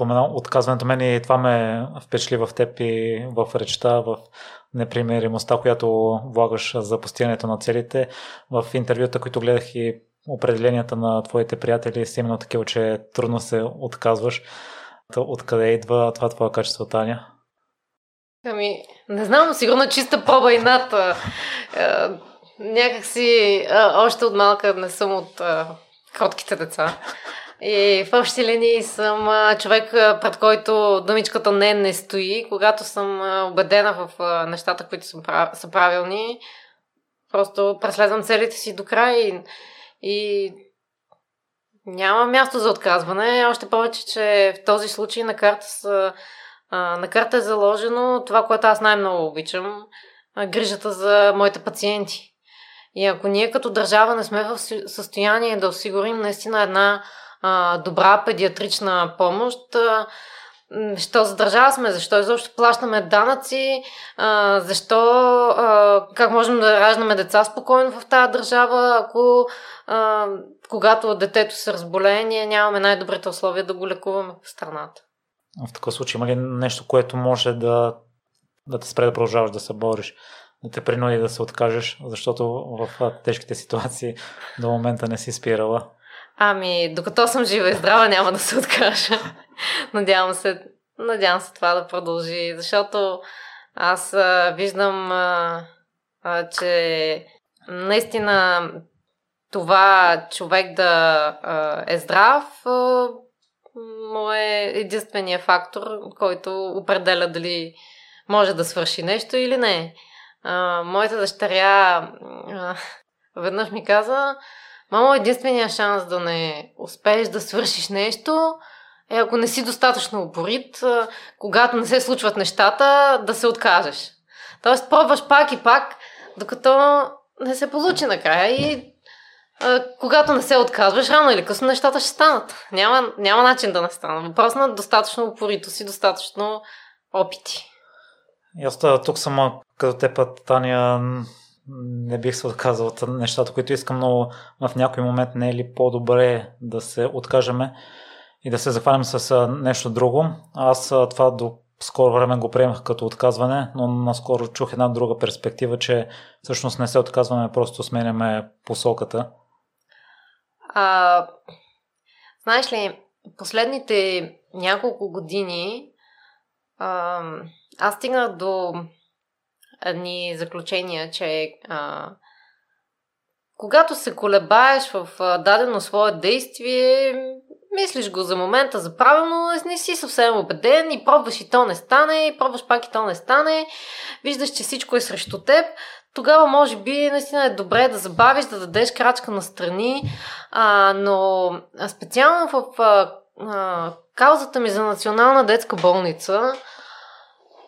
спомена отказването мен и това ме впечатли в теб и в речта, в непримиримостта, която влагаш за постигането на целите. В интервюта, които гледах и определенията на твоите приятели са именно такива, че трудно се отказваш. Откъде идва това твое качество, Таня? Ами, не знам, сигурно чиста проба и над. Някакси още от малка не съм от а, кротките деца. И в общи линии съм човек, пред който думичката не не стои. Когато съм убедена в нещата, които са, прав... са правилни, просто преследвам целите си до край и, и няма място за отказване. Още повече, че в този случай на карта, са, на карта е заложено това, което аз най-много обичам грижата за моите пациенти. И ако ние като държава не сме в състояние да осигурим наистина една а, добра педиатрична помощ, Защо за държава сме? Защо изобщо плащаме данъци? Защо, как можем да раждаме деца спокойно в тази държава, ако когато детето се разболее, ние нямаме най-добрите условия да го лекуваме в страната? В такъв случай има ли нещо, което може да, да те спре да продължаваш да се бориш? да те принуди да се откажеш, защото в тежките ситуации до момента не си спирала? Ами, докато съм жива и здрава, няма да се откажа. надявам се, надявам се това да продължи, защото аз а, виждам, а, а, че наистина това човек да а, е здрав а, е единствения фактор, който определя дали може да свърши нещо или не а, моята дъщеря а, веднъж ми каза, мамо, единствения шанс да не успееш да свършиш нещо е ако не си достатъчно упорит, когато не се случват нещата, да се откажеш. Тоест, пробваш пак и пак, докато не се получи накрая и а, когато не се отказваш, рано или късно нещата ще станат. Няма, няма начин да не станат. Въпрос на достатъчно упорито си, достатъчно опити. И аз тук съм като те път, Таня, не бих се отказал от нещата, които искам, но в някой момент не е ли по-добре да се откажеме и да се захванем с нещо друго. Аз това до скоро време го приемах като отказване, но наскоро чух една друга перспектива, че всъщност не се отказваме, просто сменяме посоката. А, знаеш ли, последните няколко години а, аз стигнах до едни заключения, че а, когато се колебаеш в а, дадено свое действие, мислиш го за момента за правилно, не си съвсем убеден и пробваш и то не стане, и пробваш пак и то не стане, виждаш, че всичко е срещу теб, тогава може би наистина е добре да забавиш, да дадеш крачка настрани, а, но специално в а, а, каузата ми за национална детска болница,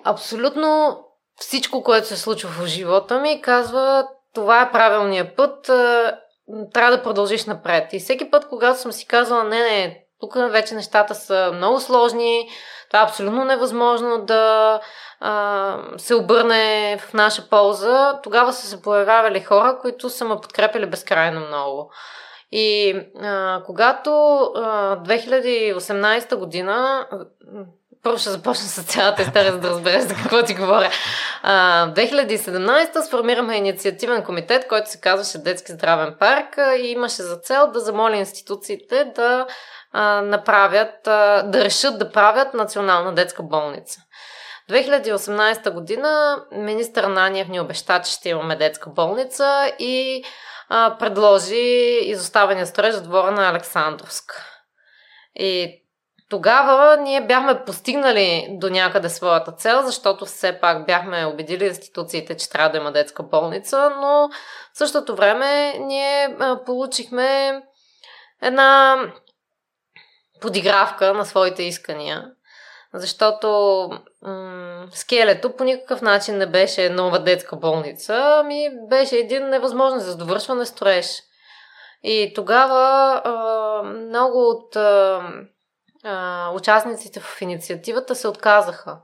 абсолютно всичко, което се случва в живота ми, казва това е правилният път, трябва да продължиш напред. И всеки път, когато съм си казала, не, не, тук вече нещата са много сложни, това е абсолютно невъзможно да а, се обърне в наша полза, тогава са се появявали хора, които са ме подкрепили безкрайно много. И а, когато а, 2018 година ще започна с цялата история, за да разбереш за какво ти говоря. А, 2017 сформираме инициативен комитет, който се казваше Детски здравен парк и имаше за цел да замоли институциите да а, направят, а, да решат да правят национална детска болница. 2018 година министър Наниев ни обеща, че ще имаме детска болница и а, предложи изоставения строеж в двора на Александровск. И тогава ние бяхме постигнали до някъде своята цел, защото все пак бяхме убедили институциите, че трябва да има детска болница, но в същото време ние получихме една подигравка на своите искания. Защото м- скелето по никакъв начин не беше нова детска болница, ами беше един невъзможен за довършване строеж. И тогава а, много от а, участниците в инициативата се отказаха.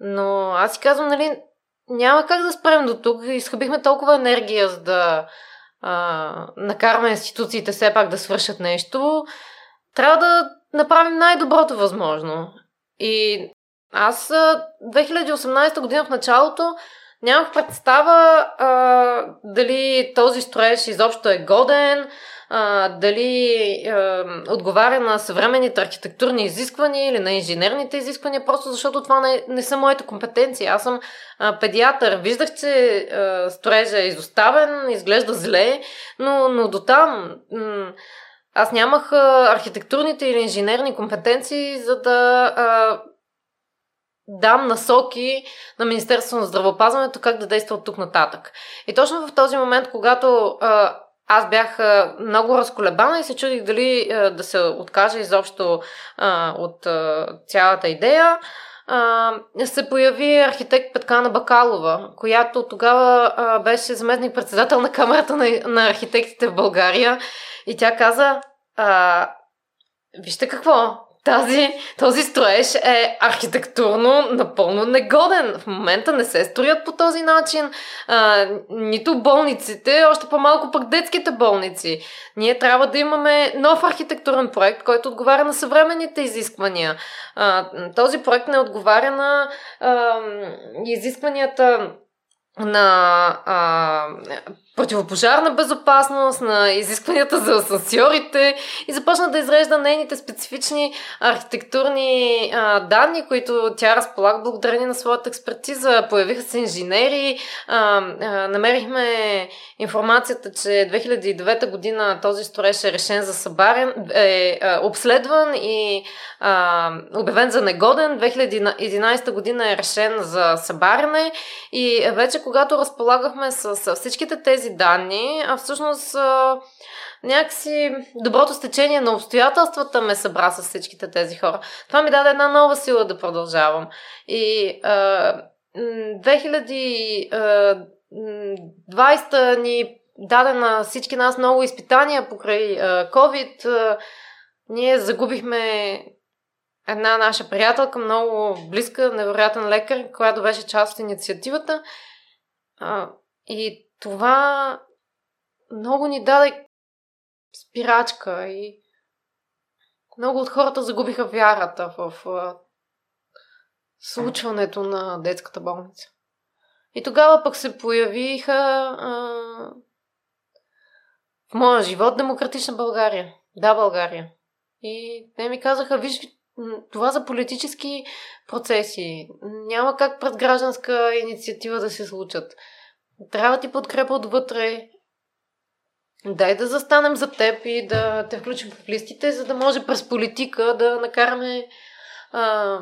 Но аз си казвам, нали, няма как да спрем до тук. Изхъбихме толкова енергия, за да а, накараме институциите все пак да свършат нещо. Трябва да направим най-доброто възможно. И аз 2018 година в началото нямах представа а, дали този строеж изобщо е годен, а, дали а, отговаря на съвременните архитектурни изисквания или на инженерните изисквания, просто защото това не, не са моите компетенции. Аз съм а, педиатър. Виждах, че а, строежа е изоставен, изглежда зле, но, но до там. М- аз нямах а, архитектурните или инженерни компетенции, за да а, дам насоки на Министерството на здравеопазването как да действа от тук нататък. И точно в този момент, когато а, аз бях много разколебана и се чудих дали да се откажа изобщо а, от а, цялата идея, а, се появи архитект Петкана Бакалова, която тогава а, беше заместник председател на Камерата на, на архитектите в България. И тя каза а, Вижте какво, тази, този строеж е архитектурно напълно негоден. В момента не се строят по този начин. А, нито болниците, още по-малко пък детските болници. Ние трябва да имаме нов архитектурен проект, който отговаря на съвременните изисквания. А, този проект не отговаря на а, изискванията на а, противопожарна безопасност, на изискванията за асансьорите и започна да изрежда нейните специфични архитектурни а, данни, които тя разполага благодарение на своята експертиза. Появиха се инженери, а, а, намерихме информацията, че 2009 година този строеж е решен за събарен, е а, обследван и а, обявен за негоден. 2011 година е решен за събаряне и вече когато разполагахме с, с всичките тези данни, а всъщност някакси доброто стечение на обстоятелствата ме събра с всичките тези хора. Това ми даде една нова сила да продължавам. И а, 2020 ни даде на всички нас много изпитания покрай а, COVID. А, ние загубихме една наша приятелка, много близка, невероятен лекар, която беше част от инициативата. А, и това много ни даде спирачка и много от хората загубиха вярата в случването на детската болница. И тогава пък се появиха а, в моя живот демократична България. Да, България. И те ми казаха, виж, това за политически процеси. Няма как пред гражданска инициатива да се случат. Трябва ти подкрепа отвътре. Дай да застанем за теб и да те включим в листите, за да може през политика да накараме а,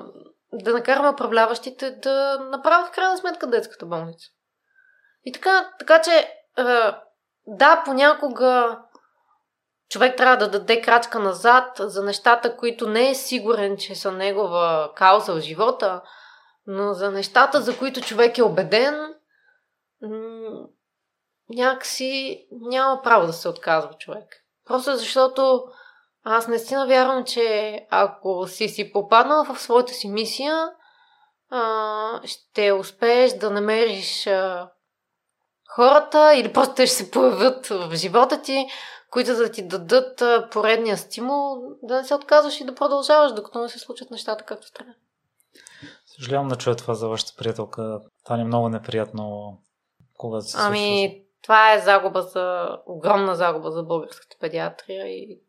да накараме управляващите да направят в крайна сметка детската болница. И така, така че а, да, понякога човек трябва да даде крачка назад за нещата, които не е сигурен, че са негова кауза в живота, но за нещата, за които човек е убеден, някакси няма право да се отказва човек. Просто защото аз наистина вярвам, че ако си си попаднал в своята си мисия, а, ще успееш да намериш а, хората или просто те ще се появят в живота ти, които да ти дадат поредния стимул да не се отказваш и да продължаваш, докато не се случат нещата както трябва. Съжалявам да чуя това за вашата приятелка. Това е много неприятно когато се Ами? Това е загуба за, огромна загуба за българската педиатрия и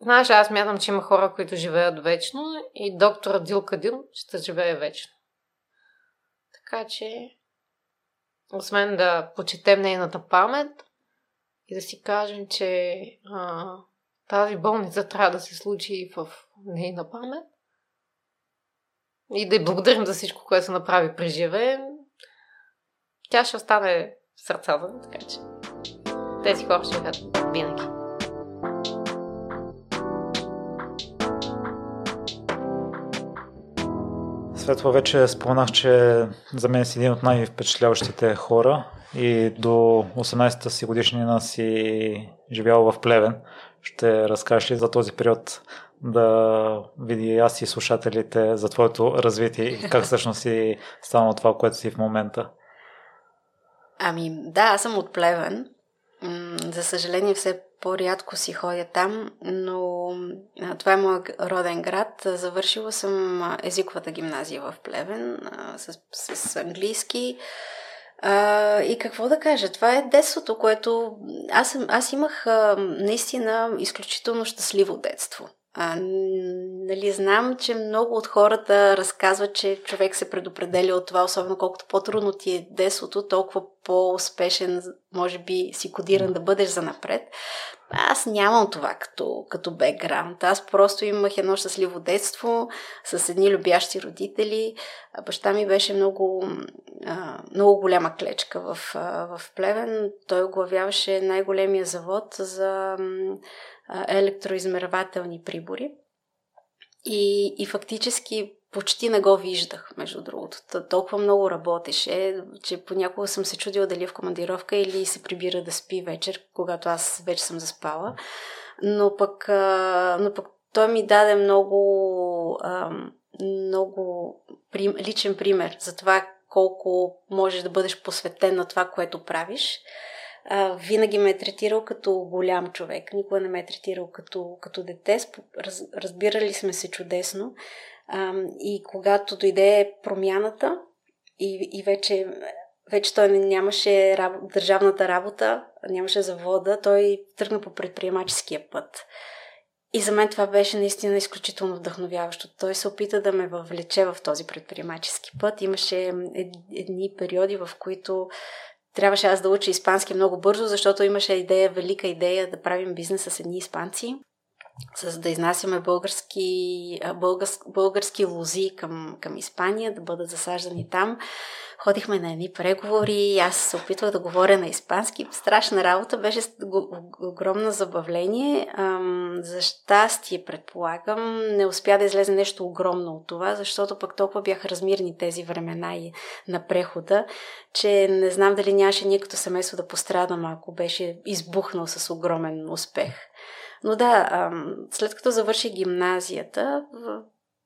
Знаеш, аз мятам, че има хора, които живеят вечно и доктор Адил Кадил ще живее вечно. Така че, освен да почетем нейната памет и да си кажем, че а, тази болница трябва да се случи в нейна памет и да й благодарим за всичко, което се направи при живеем, тя ще остане в сърцата, така че тези хора ще бъдат винаги. След това вече споменах, че за мен си един от най-впечатляващите хора и до 18-та си годишнина си живял в Плевен. Ще разкажеш ли за този период да види аз и слушателите за твоето развитие и как всъщност си станало това, което си в момента? Ами, да, аз съм от Плевен. за съжаление, все по-рядко си ходя там, но това е моят роден град. Завършила съм езиковата гимназия в Плевен с, с, английски. И какво да кажа? Това е детството, което аз, аз имах наистина изключително щастливо детство. А, нали, знам, че много от хората разказват, че човек се предопределя от това, особено колкото по-трудно ти е детството, толкова по-успешен, може би, си кодиран да бъдеш за напред. Аз нямам това като, като бекграунд. Аз просто имах едно щастливо детство с едни любящи родители. Баща ми беше много, много голяма клечка в, в Плевен. Той оглавяваше най-големия завод за електроизмервателни прибори. И, и фактически почти не го виждах, между другото. Толкова много работеше, че понякога съм се чудила дали е в командировка или се прибира да спи вечер, когато аз вече съм заспала. Но пък, но пък той ми даде много, много личен пример за това колко можеш да бъдеш посветен на това, което правиш а, винаги ме е третирал като голям човек. Никога не ме е третирал като, като дете. Раз, разбирали сме се чудесно. А, и когато дойде промяната и, и вече, вече той нямаше раб, държавната работа, нямаше завода, той тръгна по предприемаческия път. И за мен това беше наистина изключително вдъхновяващо. Той се опита да ме въвлече в този предприемачески път. Имаше едни периоди, в които Трябваше аз да уча испански много бързо, защото имаше идея, велика идея да правим бизнес с едни испанци, с да изнасяме български, български, български лози към, към Испания, да бъдат засаждани там. Ходихме на едни преговори, аз се опитвах да говоря на испански. Страшна работа, беше огромно забавление. За щастие, предполагам, не успя да излезе нещо огромно от това, защото пък толкова бяха размирни тези времена и на прехода, че не знам дали нямаше ние семейство да пострадам, ако беше избухнал с огромен успех. Но да, след като завърши гимназията,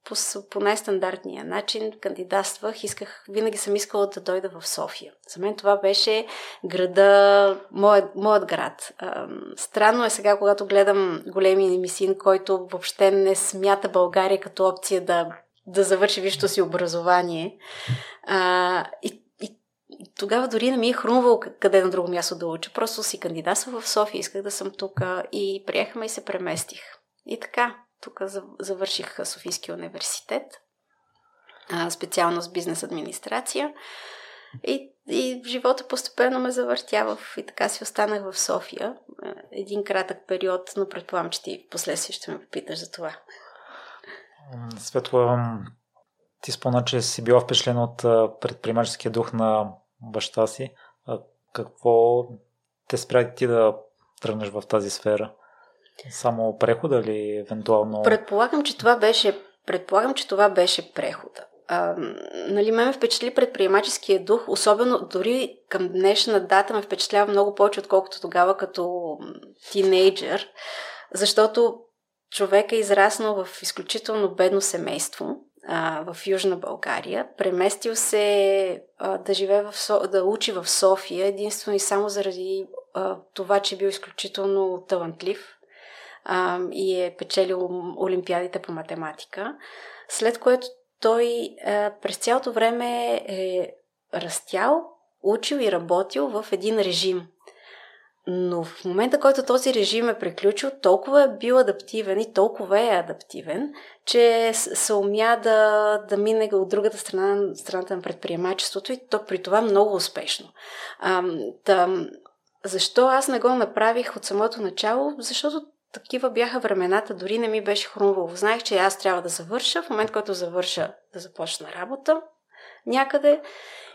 по, по най-стандартния начин кандидатствах, исках, винаги съм искала да дойда в София. За мен това беше града, моят, моят град. Странно е сега, когато гледам големия ми син, който въобще не смята България като опция да, да завърши висшето си образование. И тогава дори не ми е хрумвало къде на друго място да уча. Просто си кандидатствах в София, исках да съм тук и приехаме и се преместих. И така, тук завърших Софийския университет, специалност бизнес администрация. И, и живота постепенно ме завъртя и така си останах в София. Един кратък период, но предполагам, че ти последствие ще ме попиташ за това. Светла, ти спомна, че си била впечатлена от предприемаческия дух на баща си. Какво те спря ти да тръгнеш в тази сфера? Само прехода ли евентуално? Предполагам, че това беше, предполагам, че това беше прехода. А, нали, ме впечатли предприемаческия дух, особено дори към днешна дата ме впечатлява много повече, отколкото тогава като тинейджър, защото човек е израснал в изключително бедно семейство а, в Южна България, преместил се а, да живее в Со... да учи в София, единствено и само заради а, това, че бил изключително талантлив а, и е печелил олимпиадите по математика, след което той а, през цялото време е растял, учил и работил в един режим. Но в момента, който този режим е приключил, толкова е бил адаптивен и толкова е адаптивен, че се умя да, да мине от другата страна, страната на предприемачеството и то при това много успешно. А, да, защо аз не го направих от самото начало? Защото такива бяха времената, дори не ми беше хрумвало. Знаех, че аз трябва да завърша, в момент, който завърша да започна работа някъде.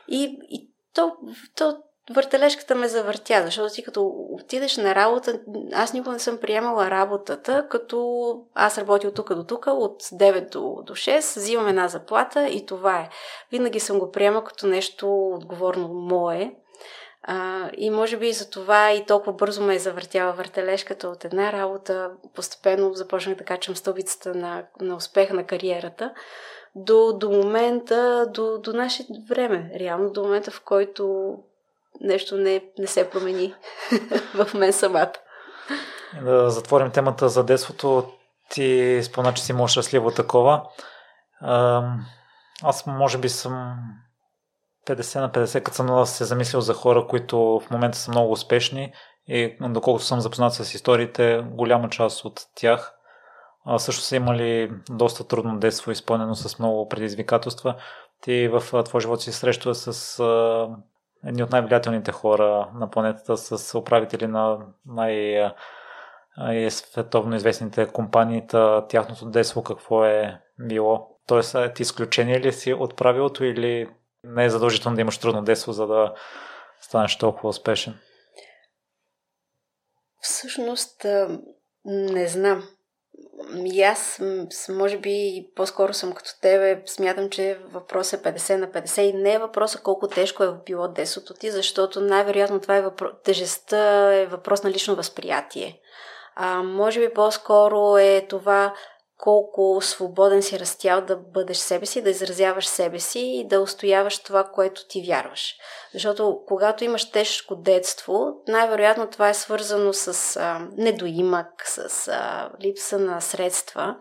И, и то, то въртележката ме завъртя, защото ти като отидеш на работа, аз никога не съм приемала работата, като аз работя от тук до тук, от 9 до, до 6, взимам една заплата и това е. Винаги съм го приемала като нещо отговорно мое а, и може би за това и толкова бързо ме е завъртяла въртележката от една работа. Постепенно започнах да качвам стълбицата на, на успеха на кариерата. До, до момента, до, до наше време, реално до момента, в който нещо не, не се промени в мен самата. Да затворим темата за детството. Ти спомена, че си имал щастливо такова. Аз може би съм 50 на 50, като съм се замислил за хора, които в момента са много успешни и доколкото съм запознат с историите, голяма част от тях също са имали доста трудно детство, изпълнено с много предизвикателства. Ти в твоя живот си срещува с едни от най-влиятелните хора на планетата, с управители на най- и световно известните компании, тяхното детство какво е било. Тоест, ти изключение ли си от правилото или не е задължително да имаш трудно детство, за да станеш толкова успешен? Всъщност, не знам. И аз, може би, по-скоро съм като тебе. Смятам, че въпрос е 50 на 50 и не е въпроса колко тежко е било детството ти, защото най-вероятно това е въпрос... тежестта е въпрос на лично възприятие. А, може би по-скоро е това колко свободен си растял да бъдеш себе си, да изразяваш себе си и да устояваш това, което ти вярваш. Защото когато имаш тежко детство, най-вероятно това е свързано с а, недоимък, с а, липса на средства,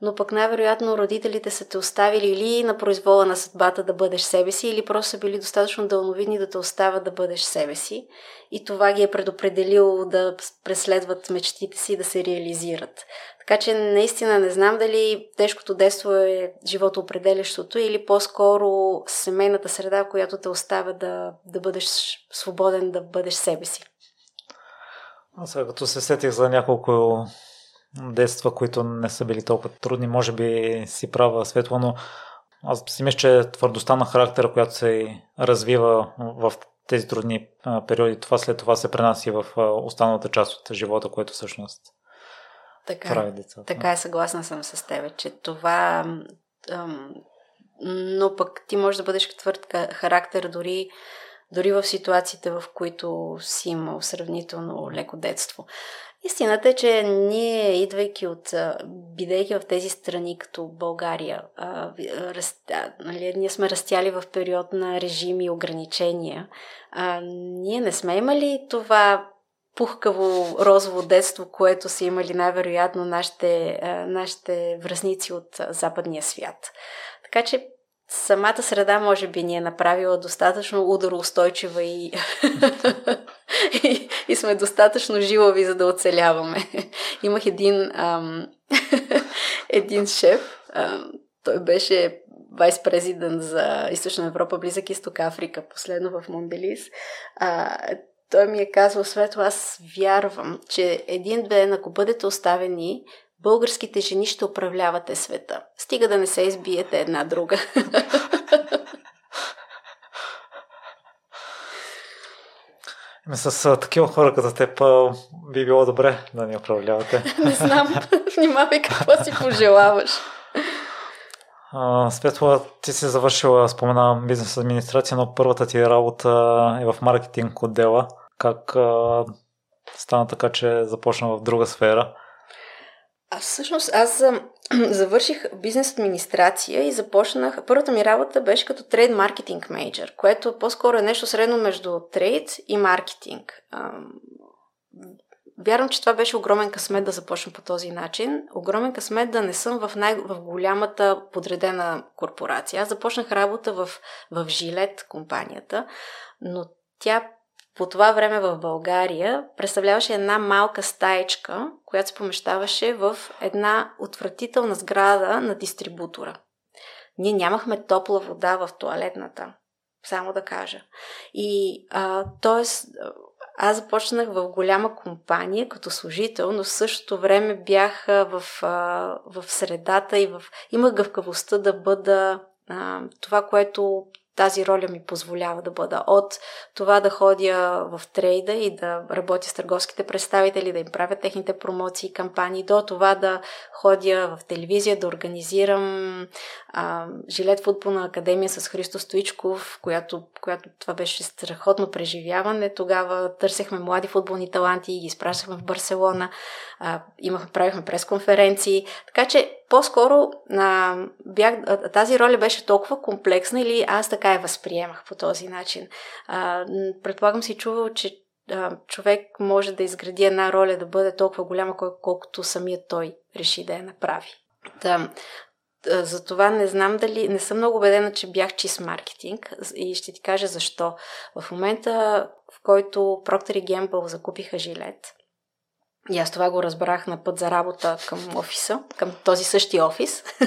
но пък най-вероятно родителите са те оставили или на произвола на съдбата да бъдеш себе си, или просто са били достатъчно дълновидни да те оставят да бъдеш себе си. И това ги е предопределило да преследват мечтите си да се реализират. Така че наистина не знам дали тежкото детство е живото определящото или по-скоро семейната среда, която те оставя да, да бъдеш свободен, да бъдеш себе си. Аз сега като се сетих за няколко детства, които не са били толкова трудни, може би си права светло, но аз си мисля, че твърдостта на характера, която се развива в тези трудни периоди, това след това се пренаси в останалата част от живота, което всъщност така, прави децата. Така е, съгласна съм с теб, че това... Ам, но пък ти можеш да бъдеш твърд характер дори, дори в ситуациите, в които си имал сравнително леко детство. Истината е, че ние, идвайки от, бидейки в тези страни като България, а, растя, нали, ние сме растяли в период на режими и ограничения. А, ние не сме имали това пухкаво розово детство, което са имали най-вероятно нашите, нашите връзници от западния свят. Така че самата среда може би ни е направила достатъчно удароустойчива и, и, и сме достатъчно жилави, за да оцеляваме. Имах един, ам, един шеф, ам, той беше вайс-президент за Източна Европа, Близък Изток Африка, последно в Монделис. А, той ми е казал, Светло, аз вярвам, че един ден, ако бъдете оставени, българските жени ще управлявате света. Стига да не се избиете една друга. Ами с такива хора като теб би било добре да ни управлявате. не знам. Внимавай какво си пожелаваш. Светла, ти си завършила, споменавам, бизнес администрация, но първата ти работа е в маркетинг отдела. Как а, стана така, че започна в друга сфера? А всъщност аз завърших бизнес администрация и започнах. Първата ми работа беше като трейд маркетинг мейджор, което по-скоро е нещо средно между трейд и маркетинг. Вярвам, че това беше огромен късмет да започна по този начин. Огромен късмет да не съм в, най- в голямата подредена корпорация. Аз започнах работа в, в Жилет компанията, но тя по това време в България представляваше една малка стаечка, която се помещаваше в една отвратителна сграда на дистрибутора. Ние нямахме топла вода в туалетната, само да кажа. И, а, т.е. аз започнах в голяма компания като служител, но в същото време бях в, в средата и в... имах гъвкавостта да бъда а, това, което тази роля ми позволява да бъда от това да ходя в трейда и да работя с търговските представители, да им правя техните промоции, кампании, до това да ходя в телевизия, да организирам а, жилет футболна академия с Христо Стоичков, която, която това беше страхотно преживяване. Тогава търсехме млади футболни таланти и ги изпращахме в Барселона. А, имахме, правихме пресконференции. Така че по-скоро а, бях, а, тази роля беше толкова комплексна или аз така я възприемах по този начин. А, предполагам си чувал, че а, човек може да изгради една роля да бъде толкова голяма, кол- колкото самият той реши да я направи. Да, за не знам дали, не съм много убедена, че бях чист маркетинг и ще ти кажа защо. В момента, в който Procter Gamble закупиха жилет, и аз това го разбрах на път за работа към офиса, към този същия офис.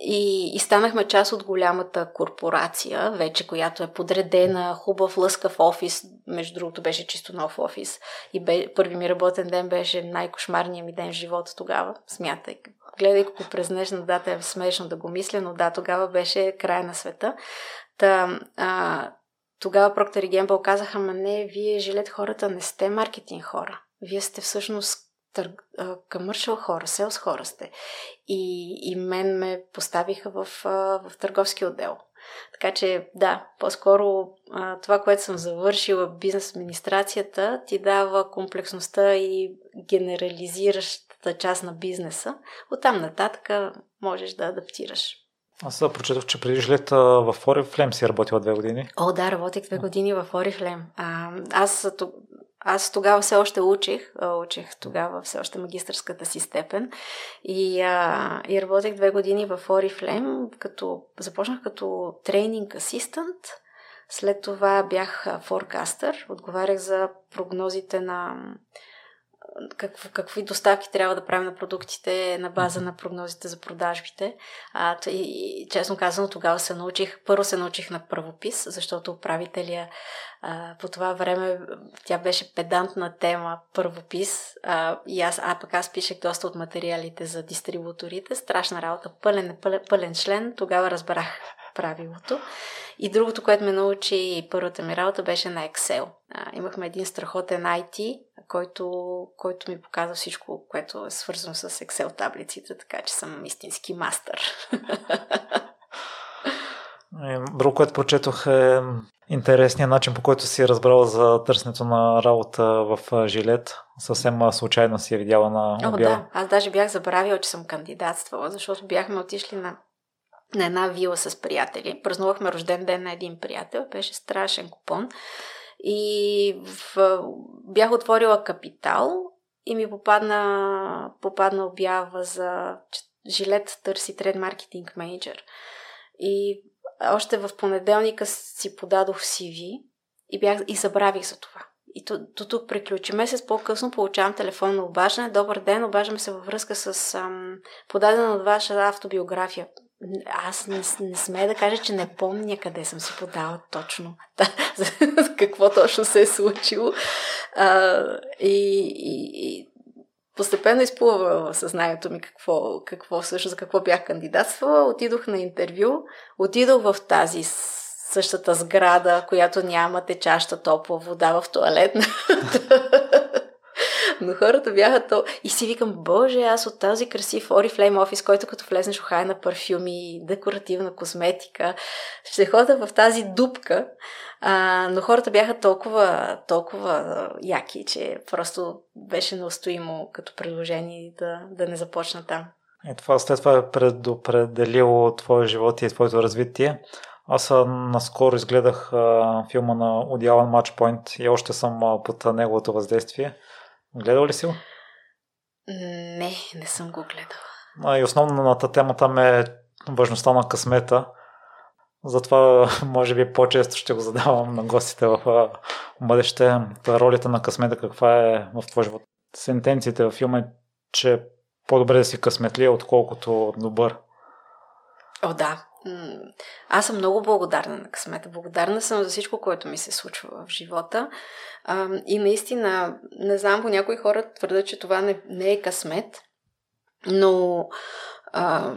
и, и станахме част от голямата корпорация, вече която е подредена, хубав, лъскав офис. Между другото беше чисто нов офис. И бе, първи ми работен ден беше най-кошмарният ми ден в живота тогава. Смятай, гледайки го през днешна дата е смешно да го мисля, но да, тогава беше края на света. Та, а, тогава и Гембъл казаха, ма не, вие жилет хората не сте маркетинг хора. Вие сте всъщност търг, комършал хора, селс хора сте. И, и мен ме поставиха в, в търговски отдел. Така че, да, по-скоро това, което съм завършила бизнес администрацията, ти дава комплексността и генерализиращата част на бизнеса. Оттам нататък можеш да адаптираш. Аз прочетох, че преди жилета в Oriflame си работила две години. О, да, работих две години в. А, аз, аз тогава все още учих, учих тогава все още магистърската си степен и, а, и работех две години в Oriflame, като започнах като тренинг асистент, след това бях форкастър, отговарях за прогнозите на какво, какви доставки трябва да правим на продуктите на база на прогнозите за продажбите. А, и, честно казано, тогава се научих, първо се научих на правопис, защото управителя а, по това време тя беше педантна тема първопис а, и аз, а пък аз пишех доста от материалите за дистрибуторите. Страшна работа, пълен, пълен, пълен член. Тогава разбрах правилото. И другото, което ме научи първата ми работа беше на Excel. А, имахме един страхотен IT, който, който ми показва всичко, което е свързано с Excel таблиците, така че съм истински мастър. Друго, което прочетох е интересният начин, по който си е разбрала за търсенето на работа в Жилет. Съвсем случайно си е видяла на обява. О, да. Аз даже бях забравила, че съм кандидатствала, защото бяхме отишли на на една вила с приятели. Празнувахме рожден ден на един приятел. Беше страшен купон. И в... бях отворила капитал и ми попадна, попадна обява за жилет търси тред маркетинг менеджер. И още в понеделника си подадох CV и, бях, и забравих за това. И то, то тук приключи. Месец по-късно получавам телефонно обаждане. Добър ден, обаждаме се във връзка с ам, подадена от ваша автобиография. Аз не, не смея да кажа, че не помня къде съм си подала точно. какво точно се е случило. А, и, и, и постепенно изплува в съзнанието ми какво, какво всъщност, за какво бях кандидатствала. Отидох на интервю, отидох в тази същата сграда, която няма течаща топла вода в туалетна. Но хората бяха то... И си викам, боже, аз от този красив Oriflame офис, който като влезнеш охая на парфюми, декоративна косметика, ще хода в тази дупка. А, но хората бяха толкова, толкова яки, че просто беше неустоимо като предложение да, да не започна там. И това след това е предопределило твоя живот и твоето развитие. Аз наскоро изгледах а, филма на Одиалан Матчпойнт и още съм а, под неговото въздействие. Гледал ли си го? Не, не съм го гледала. А, и основната тема там е важността на късмета. Затова, може би, по-често ще го задавам на гостите в бъдеще. Ролята на късмета каква е в твой живот? Сентенциите във филма е, че по-добре да си късметлия, отколкото добър. О, да. Аз съм много благодарна на късмета. Благодарна съм за всичко, което ми се случва в живота. И наистина, не знам, по някои хора твърдят, че това не, не е късмет, но, а,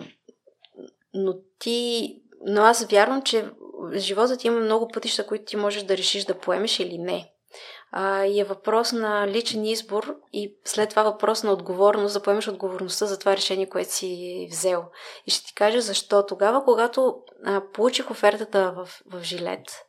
но ти. Но аз вярвам, че живота ти има много пътища, които ти можеш да решиш да поемеш или не а, и е въпрос на личен избор и след това въпрос на отговорност, да поемеш отговорността за това решение, което си взел. И ще ти кажа защо. Тогава, когато а, получих офертата в, в Жилет,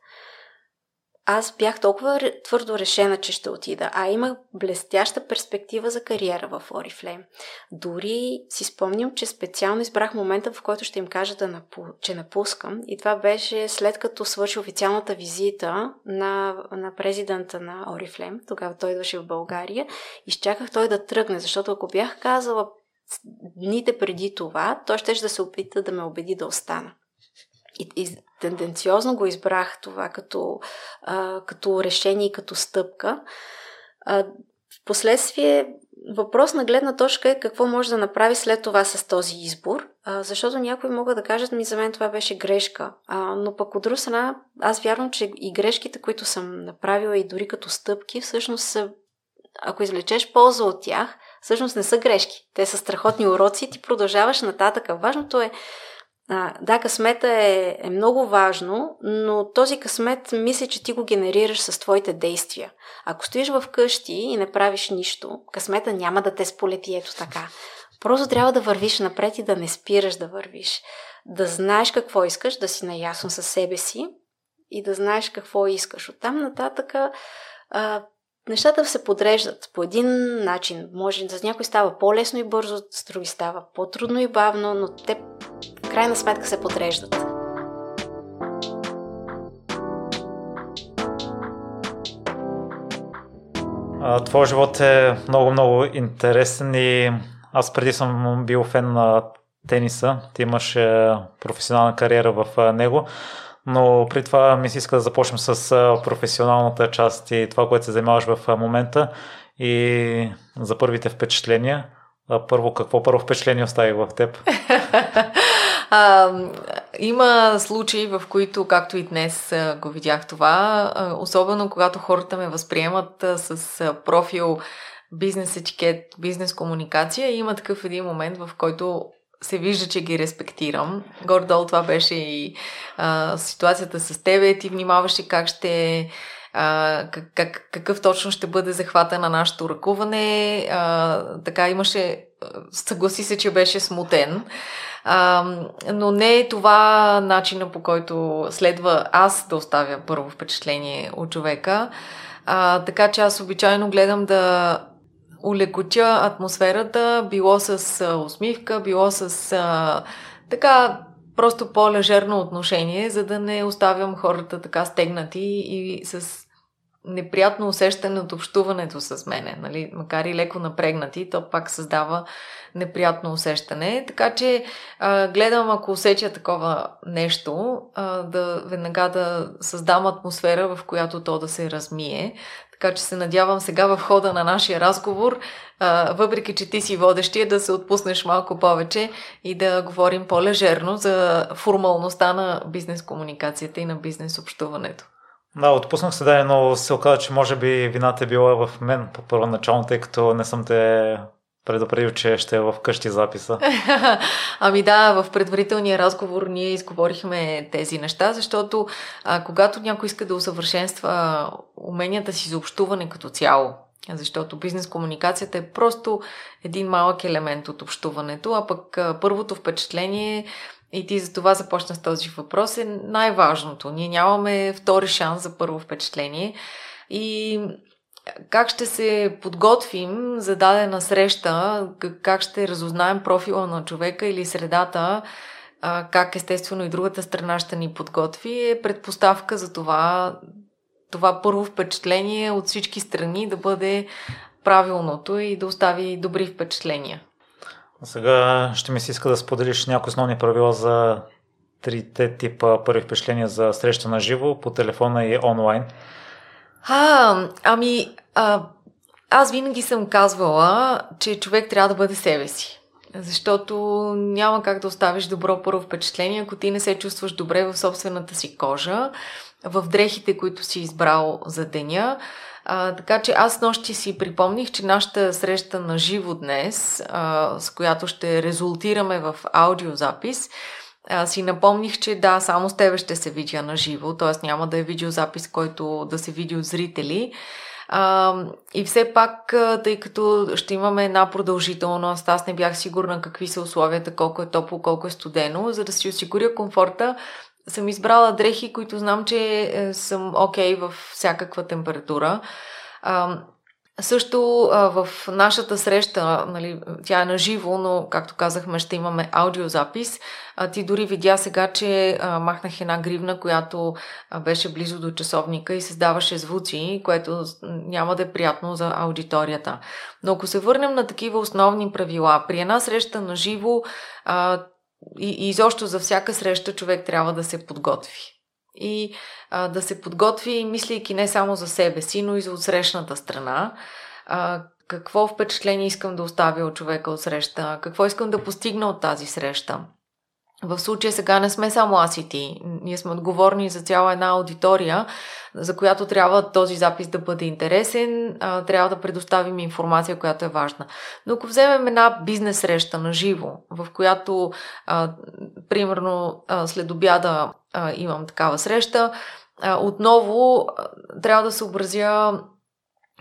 аз бях толкова твърдо решена, че ще отида, а имах блестяща перспектива за кариера в Oriflame. Дори си спомням, че специално избрах момента, в който ще им кажа, да напу... че напускам. И това беше след като свърши официалната визита на, на президента на Oriflame. Тогава той идваше в България. Изчаках той да тръгне, защото ако бях казала дните преди това, той ще да се опита да ме убеди да остана. И, и тенденциозно го избрах това като, а, като решение и като стъпка. А, Впоследствие въпрос на гледна точка е какво може да направи след това с този избор, а, защото някои могат да кажат ми за мен това беше грешка, а, но пък от друга страна аз вярвам, че и грешките, които съм направила и дори като стъпки, всъщност са, ако извлечеш полза от тях, всъщност не са грешки. Те са страхотни уроци и ти продължаваш нататък. Важното е а, да, късмета е, е много важно, но този късмет мисля, че ти го генерираш с твоите действия. Ако стоиш в къщи и не правиш нищо, късмета няма да те сполети ето така. Просто трябва да вървиш напред и да не спираш да вървиш. Да знаеш какво искаш, да си наясно със себе си и да знаеш какво искаш. Оттам нататък а, нещата се подреждат по един начин. Може за някой става по-лесно и бързо, с други става по-трудно и бавно, но те крайна сметка се подреждат. Твоя живот е много-много интересен и аз преди съм бил фен на тениса. Ти имаш професионална кариера в него. Но при това ми се иска да започнем с професионалната част и това, което се занимаваш в момента и за първите впечатления. Първо, какво първо впечатление остави в теб? а, има случаи, в които, както и днес го видях това, особено когато хората ме възприемат с профил бизнес етикет, бизнес комуникация, има такъв един момент, в който се вижда, че ги респектирам. Гордол това беше и а, ситуацията с тебе. Ти внимаваше как ще как, как, какъв точно ще бъде захвата на нашето ръкуване. А, така имаше, съгласи се, че беше смутен. А, но не е това начина по който следва аз да оставя първо впечатление от човека. А, така че аз обичайно гледам да улекотя атмосферата, било с усмивка, било с а, така просто по-лежерно отношение, за да не оставям хората така стегнати и с неприятно усещане от общуването с мене. Нали? Макар и леко напрегнати, то пак създава неприятно усещане. Така че а, гледам, ако усетя такова нещо, а, да веднага да създам атмосфера, в която то да се размие. Така че се надявам сега в хода на нашия разговор, а, въпреки че ти си водещия, да се отпуснеш малко повече и да говорим по-лежерно за формалността на бизнес комуникацията и на бизнес общуването. Да, отпуснах се да, но се оказа, че може би вината е била в мен по първоначално, тъй като не съм те предупредил, че ще е в къщи записа. ами да, в предварителния разговор ние изговорихме тези неща, защото а, когато някой иска да усъвършенства уменията си за общуване като цяло, защото бизнес комуникацията е просто един малък елемент от общуването, а пък а, първото впечатление и ти за това започна с този въпрос. Е най-важното. Ние нямаме втори шанс за първо впечатление. И как ще се подготвим за дадена среща, как ще разузнаем профила на човека или средата, как естествено и другата страна ще ни подготви, е предпоставка за това, това първо впечатление от всички страни да бъде правилното и да остави добри впечатления. Сега ще ми се иска да споделиш някои основни правила за трите типа първи впечатления за среща на живо, по телефона и онлайн. А, ами, а, аз винаги съм казвала, че човек трябва да бъде себе си. Защото няма как да оставиш добро първо впечатление, ако ти не се чувстваш добре в собствената си кожа, в дрехите, които си избрал за деня. А, така че аз нощи си припомних, че нашата среща на живо днес, а, с която ще резултираме в аудиозапис, а, си напомних, че да, само с тебе ще се видя на живо, т.е. няма да е видеозапис, който да се види от зрители. А, и все пак, тъй като ще имаме една продължителност, аз не бях сигурна какви са условията, колко е топло, колко е студено, за да си осигуря комфорта, съм избрала дрехи, които знам, че е, съм окей okay в всякаква температура. А, също а, в нашата среща, нали, тя е на живо, но както казахме, ще имаме аудиозапис. А, ти дори видя сега, че а, махнах една гривна, която а, беше близо до часовника и създаваше звуци, което няма да е приятно за аудиторията. Но ако се върнем на такива основни правила, при една среща на живо а, и, и изобщо за всяка среща човек трябва да се подготви и а, да се подготви, мислейки не само за себе си, но и за отсрещната страна. А, какво впечатление искам да оставя от човека от среща, какво искам да постигна от тази среща. В случая сега не сме само аз и ти. Ние сме отговорни за цяла една аудитория, за която трябва този запис да бъде интересен, трябва да предоставим информация, която е важна. Но ако вземем една бизнес среща на живо, в която, примерно, след обяда имам такава среща, отново трябва да съобразя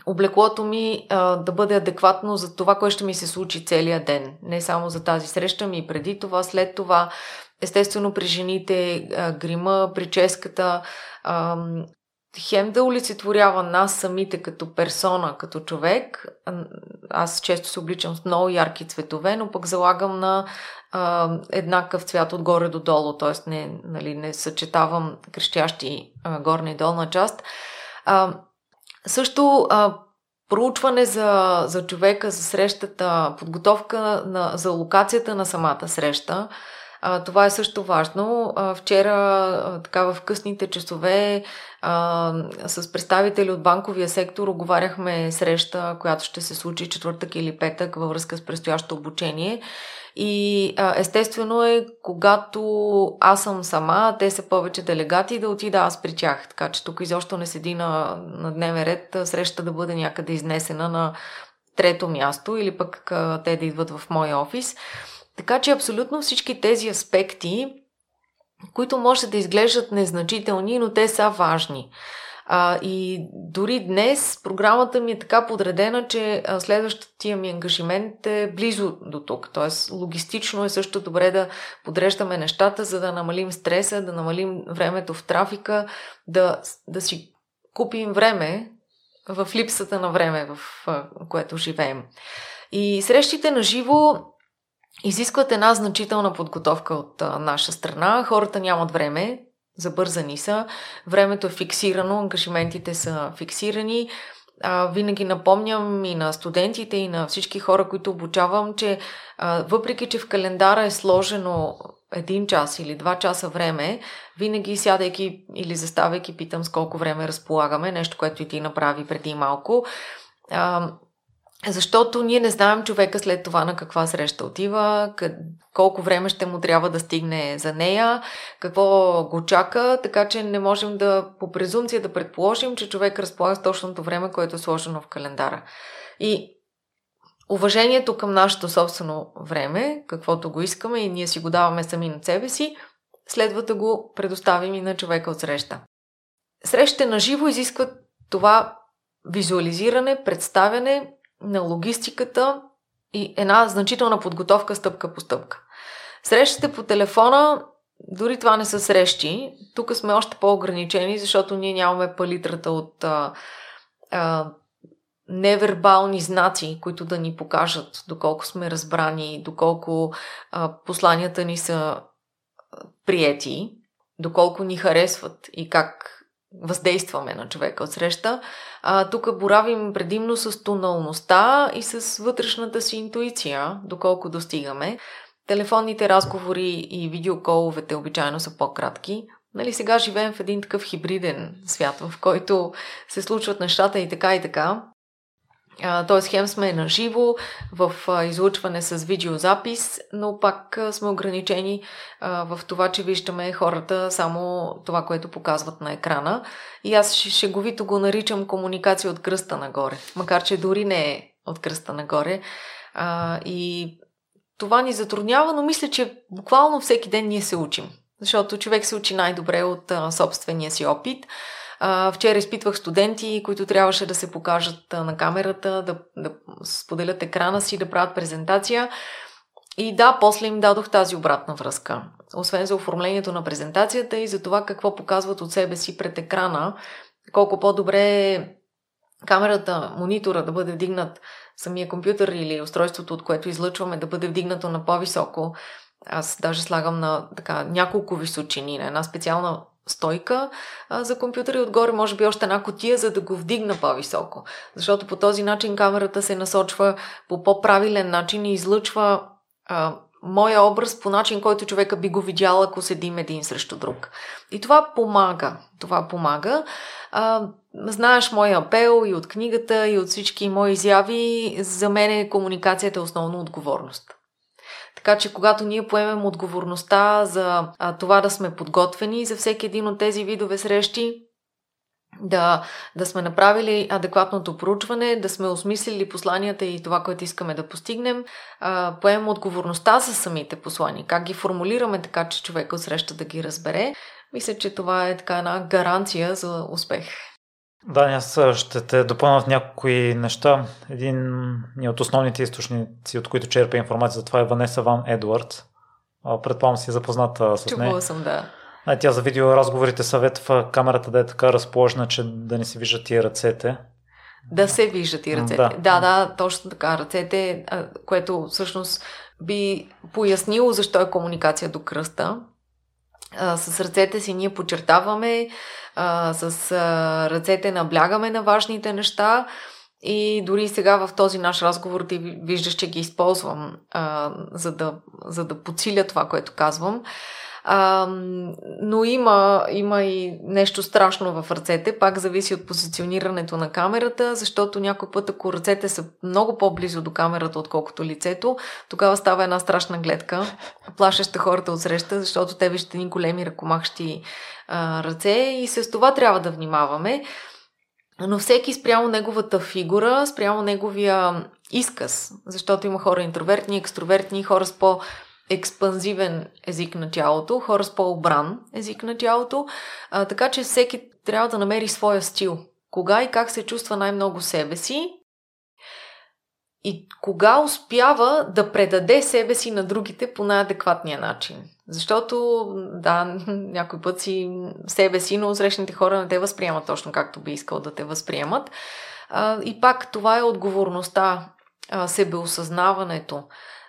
облеклото ми а, да бъде адекватно за това, което ще ми се случи целия ден. Не само за тази среща ми, преди това, след това. Естествено, при жените а, грима, прическата, а, хем да олицетворява нас самите като персона, като човек. Аз често се обличам с много ярки цветове, но пък залагам на а, еднакъв цвят отгоре до долу, т.е. Не, нали, не съчетавам крещящи а, горна и долна част. А, също а, проучване за, за човека, за срещата, подготовка на, за локацията на самата среща. А, това е също важно. А, вчера, а, така в късните часове, а, с представители от банковия сектор оговаряхме среща, която ще се случи четвъртък или петък във връзка с предстоящо обучение. И а, естествено е, когато аз съм сама, те са повече делегати, да отида аз при тях. Така че тук изобщо не седи на, на дневен ред среща да бъде някъде изнесена на трето място или пък а, те да идват в мой офис. Така че абсолютно всички тези аспекти, които може да изглеждат незначителни, но те са важни. А, и дори днес програмата ми е така подредена, че следващия ми ангажимент е близо до тук. Тоест, логистично е също добре да подреждаме нещата, за да намалим стреса, да намалим времето в трафика, да, да си купим време в липсата на време, в което живеем. И срещите на живо изискват една значителна подготовка от наша страна. Хората нямат време, забързани са, времето е фиксирано, ангажиментите са фиксирани. Винаги напомням и на студентите, и на всички хора, които обучавам, че въпреки, че в календара е сложено един час или два часа време, винаги сядайки или заставайки питам с колко време разполагаме, нещо, което и ти направи преди малко. Защото ние не знаем човека след това на каква среща отива, колко време ще му трябва да стигне за нея, какво го чака, така че не можем да по презумция да предположим, че човек разполага с точното време, което е сложено в календара. И уважението към нашето собствено време, каквото го искаме и ние си го даваме сами на себе си, следва да го предоставим и на човека от среща. Срещите на живо изискват това визуализиране, представяне на логистиката и една значителна подготовка стъпка по стъпка. Срещите по телефона, дори това не са срещи. Тук сме още по-ограничени, защото ние нямаме палитрата от а, а, невербални знаци, които да ни покажат доколко сме разбрани, доколко а, посланията ни са приети, доколко ни харесват и как въздействаме на човека от среща. Тук боравим предимно с тоналността и с вътрешната си интуиция, доколко достигаме. Телефонните разговори и видеоколовете обичайно са по-кратки. Нали, сега живеем в един такъв хибриден свят, в който се случват нещата и така и така. Т.е. хем сме на живо в излучване с видеозапис, но пак сме ограничени в това, че виждаме хората само това, което показват на екрана. И аз шеговито го наричам комуникация от кръста нагоре, макар че дори не е от кръста нагоре. И това ни затруднява, но мисля, че буквално всеки ден ние се учим. Защото човек се учи най-добре от собствения си опит. Вчера изпитвах студенти, които трябваше да се покажат на камерата, да, да споделят екрана си, да правят презентация. И да, после им дадох тази обратна връзка. освен за оформлението на презентацията и за това какво показват от себе си пред екрана, колко по-добре е камерата, монитора да бъде вдигнат, самия компютър или устройството, от което излъчваме, да бъде вдигнато на по-високо. Аз даже слагам на така няколко височини, на една специална стойка а, за компютъра и отгоре може би още една котия, за да го вдигна по-високо. Защото по този начин камерата се насочва по по-правилен начин и излъчва а, моя образ по начин, който човека би го видял, ако седим един срещу друг. И това помага. Това помага. А, знаеш моя апел и от книгата, и от всички мои изяви. За мен е комуникацията е основно отговорност. Така че, когато ние поемем отговорността за а, това да сме подготвени за всеки един от тези видове срещи, да, да сме направили адекватното проучване, да сме осмислили посланията и това, което искаме да постигнем, а, поемем отговорността за самите послания, как ги формулираме така, че човека среща да ги разбере. Мисля, че това е така една гаранция за успех. Да, аз ще те допълня в някои неща. Един от основните източници, от които черпя информация за това е Ванеса Ван Едвард. Предполагам си е запозната с нея. Чувала съм, да. А тя за видеоразговорите съветва камерата да е така разположена, че да не си виждат и ръцете. Да се виждат и ръцете. Да, да, да точно така. Ръцете, което всъщност би пояснило защо е комуникация до кръста. с ръцете си ние подчертаваме, с ръцете наблягаме на важните неща. И дори сега в този наш разговор ти виждаш, че ги използвам, а, за, да, за да подсиля това, което казвам. А, но има, има и нещо страшно в ръцете, пак зависи от позиционирането на камерата, защото някой път, ако ръцете са много по-близо до камерата, отколкото лицето, тогава става една страшна гледка, плашеща хората от среща, защото те виждат ни големи ръкомахщи а, ръце и с това трябва да внимаваме. Но всеки спрямо неговата фигура, спрямо неговия изказ, защото има хора интровертни, екстровертни, хора с по- експанзивен език на тялото, хора с по-обран език на тялото, а, така че всеки трябва да намери своя стил. Кога и как се чувства най-много себе си и кога успява да предаде себе си на другите по най-адекватния начин. Защото, да, някой път си себе си, но срещните хора не те възприемат точно както би искал да те възприемат. А, и пак това е отговорността, а, себеосъзнаването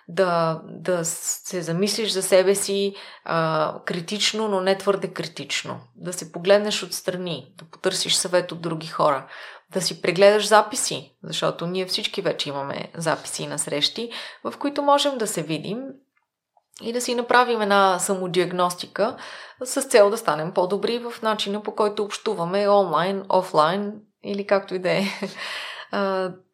да, да се замислиш за себе си а, критично, но не твърде критично. Да се погледнеш отстрани, да потърсиш съвет от други хора, да си прегледаш записи, защото ние всички вече имаме записи на срещи, в които можем да се видим и да си направим една самодиагностика с цел да станем по-добри в начина по който общуваме онлайн, офлайн или както и да е.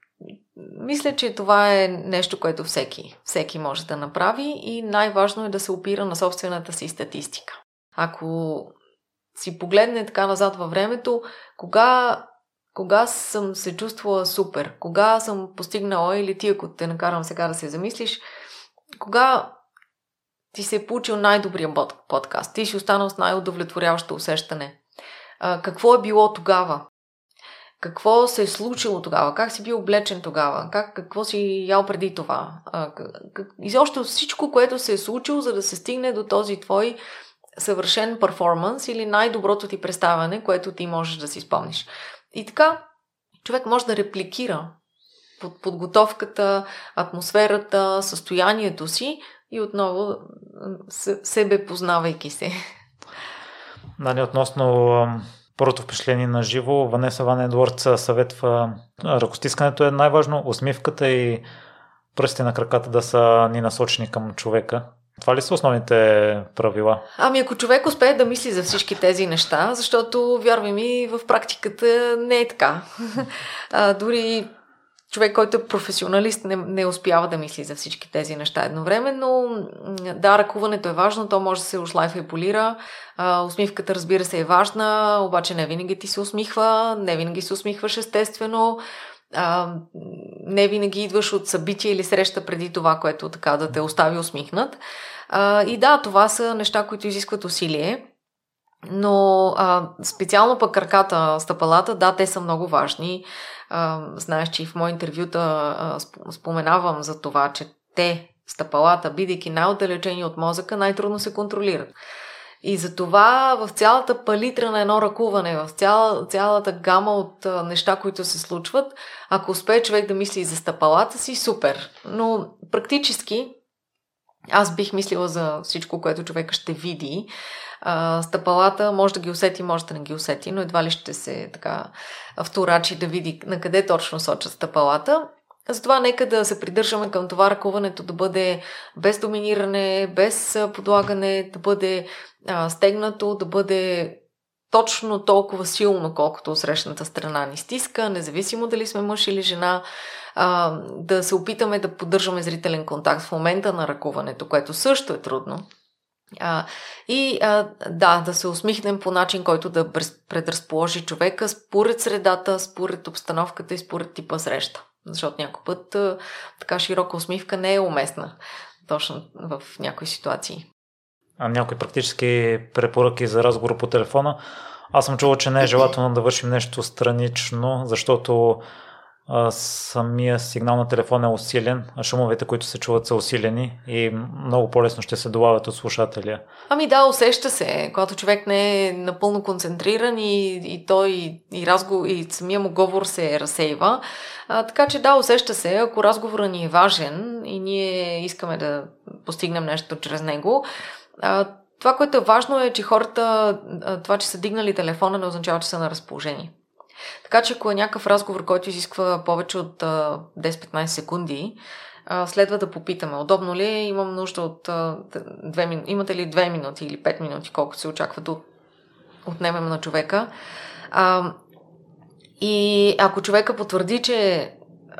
Мисля, че това е нещо, което всеки, всеки може да направи и най-важно е да се опира на собствената си статистика. Ако си погледне така назад във времето, кога, кога съм се чувствала супер, кога съм постигнала или ти, ако те накарам сега да се замислиш, кога ти се е получил най-добрия подкаст, ти си останал с най-удовлетворяващо усещане. Какво е било тогава? Какво се е случило тогава, как си бил облечен тогава, как, какво си ял преди това. А, изобщо всичко, което се е случило, за да се стигне до този твой съвършен перформанс или най-доброто ти представяне, което ти можеш да си спомниш. И така, човек може да репликира под подготовката, атмосферата, състоянието си и отново себе познавайки се. Дали, относно първото впечатление на живо. Ванеса Ван Едуардс съветва ръкостискането е най-важно, усмивката и пръстите на краката да са ни насочени към човека. Това ли са основните правила? Ами ако човек успее да мисли за всички тези неща, защото, вярвай ми, в практиката не е така. А, дори човек, който е професионалист, не, не успява да мисли за всички тези неща едновременно. Да, ръкуването е важно, то може да се ушлайфа и полира. А, усмивката, разбира се, е важна, обаче не винаги ти се усмихва, не винаги се усмихваш естествено. А, не винаги идваш от събитие или среща преди това, което така да те остави усмихнат. А, и да, това са неща, които изискват усилие. Но а, специално пък краката, стъпалата, да, те са много важни. Знаеш, че и в мои интервюта споменавам за това, че те стъпалата, бидейки най-отдалечени от мозъка, най-трудно се контролират. И затова в цялата палитра на едно ръкуване, в цяла, цялата гама от неща, които се случват, ако успее човек да мисли за стъпалата си, супер. Но практически аз бих мислила за всичко, което човека ще види. А, стъпалата може да ги усети, може да не ги усети, но едва ли ще се така вторачи да види на къде точно сочат стъпалата. Затова нека да се придържаме към това ръкуването да бъде без доминиране, без подлагане, да бъде а, стегнато, да бъде точно толкова силно, колкото срещната страна ни стиска, независимо дали сме мъж или жена, а, да се опитаме да поддържаме зрителен контакт в момента на ръкуването, което също е трудно. А, и а, да, да се усмихнем по начин, който да предразположи човека според средата, според обстановката и според типа среща. Защото някой път а, така широка усмивка не е уместна точно в някои ситуации. А някои практически препоръки за разговор по телефона. Аз съм чувал, че не е желателно да вършим нещо странично, защото самия сигнал на телефона е усилен, а шумовете, които се чуват, са усилени и много по-лесно ще се долавят от слушателя. Ами да, усеща се, когато човек не е напълно концентриран и, и той и, и, разговор, и самия му говор се разсейва. А, така че да, усеща се, ако разговорът ни е важен и ние искаме да постигнем нещо чрез него, а, това, което е важно е, че хората, това, че са дигнали телефона, не означава, че са на разположение. Така че ако е някакъв разговор, който изисква повече от 10-15 секунди, следва да попитаме. Удобно ли е? Имам нужда от две минути. Имате ли 2 минути или 5 минути, колко се очаква да отнемем на човека? И ако човека потвърди, че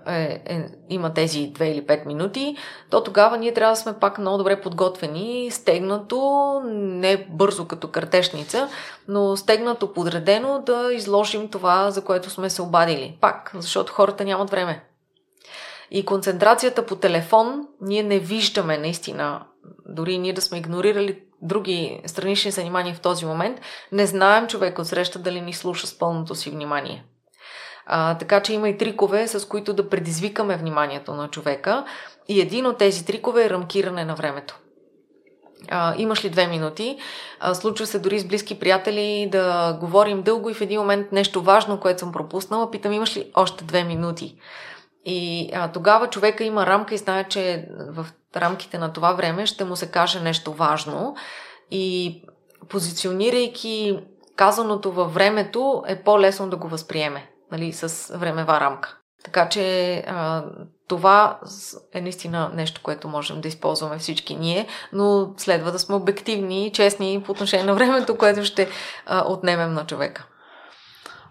е, е, има тези 2 или 5 минути, то тогава ние трябва да сме пак много добре подготвени, стегнато, не бързо като картешница, но стегнато, подредено да изложим това, за което сме се обадили. Пак, защото хората нямат време. И концентрацията по телефон, ние не виждаме наистина, дори ние да сме игнорирали други странични занимания в този момент, не знаем човек от среща дали ни слуша с пълното си внимание. А, така че има и трикове, с които да предизвикаме вниманието на човека. И един от тези трикове е рамкиране на времето. А, имаш ли две минути? А, случва се дори с близки приятели да говорим дълго и в един момент нещо важно, което съм пропуснала, питам имаш ли още две минути? И а, тогава човека има рамка и знае, че в рамките на това време ще му се каже нещо важно. И позиционирайки казаното във времето е по-лесно да го възприеме нали, с времева рамка. Така че а, това е наистина нещо, което можем да използваме всички ние, но следва да сме обективни и честни по отношение на времето, което ще а, отнемем на човека.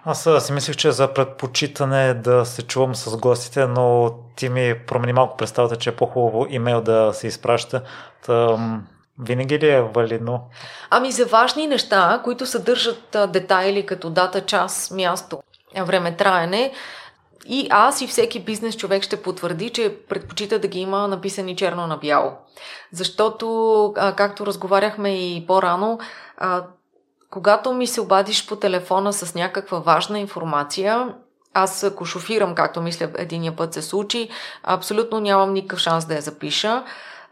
Аз си мислих, че за предпочитане да се чувам с гостите, но ти ми промени малко представата, че е по-хубаво имейл да се изпраща. Тъм, винаги ли е валидно? Ами за важни неща, които съдържат детайли като дата, час, място, време траене. И аз и всеки бизнес човек ще потвърди, че предпочита да ги има написани черно на бяло. Защото, както разговаряхме и по-рано, когато ми се обадиш по телефона с някаква важна информация, аз ако шофирам, както мисля единия път се случи, абсолютно нямам никакъв шанс да я запиша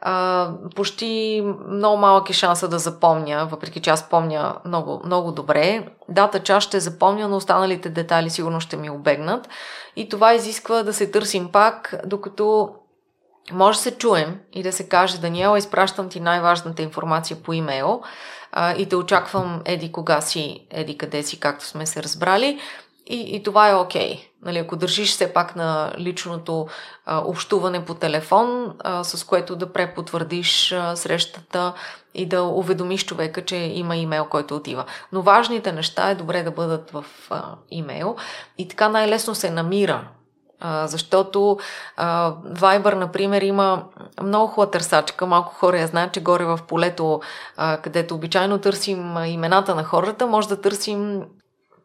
а, почти много малък е шанса да запомня, въпреки че аз помня много, много добре. Дата част ще запомня, но останалите детайли сигурно ще ми обегнат. И това изисква да се търсим пак, докато може да се чуем и да се каже, Даниела, изпращам ти най-важната информация по имейл а, и те очаквам еди кога си, еди къде си, както сме се разбрали. И, и това е окей. Okay. Нали, ако държиш все пак на личното а, общуване по телефон, а, с което да препотвърдиш а, срещата и да уведомиш човека, че има имейл, който отива. Но важните неща е добре да бъдат в а, имейл и така най-лесно се намира. А, защото а, Viber, например, има много хубава търсачка. Малко хора я знаят, че горе в полето, а, където обичайно търсим имената на хората, може да търсим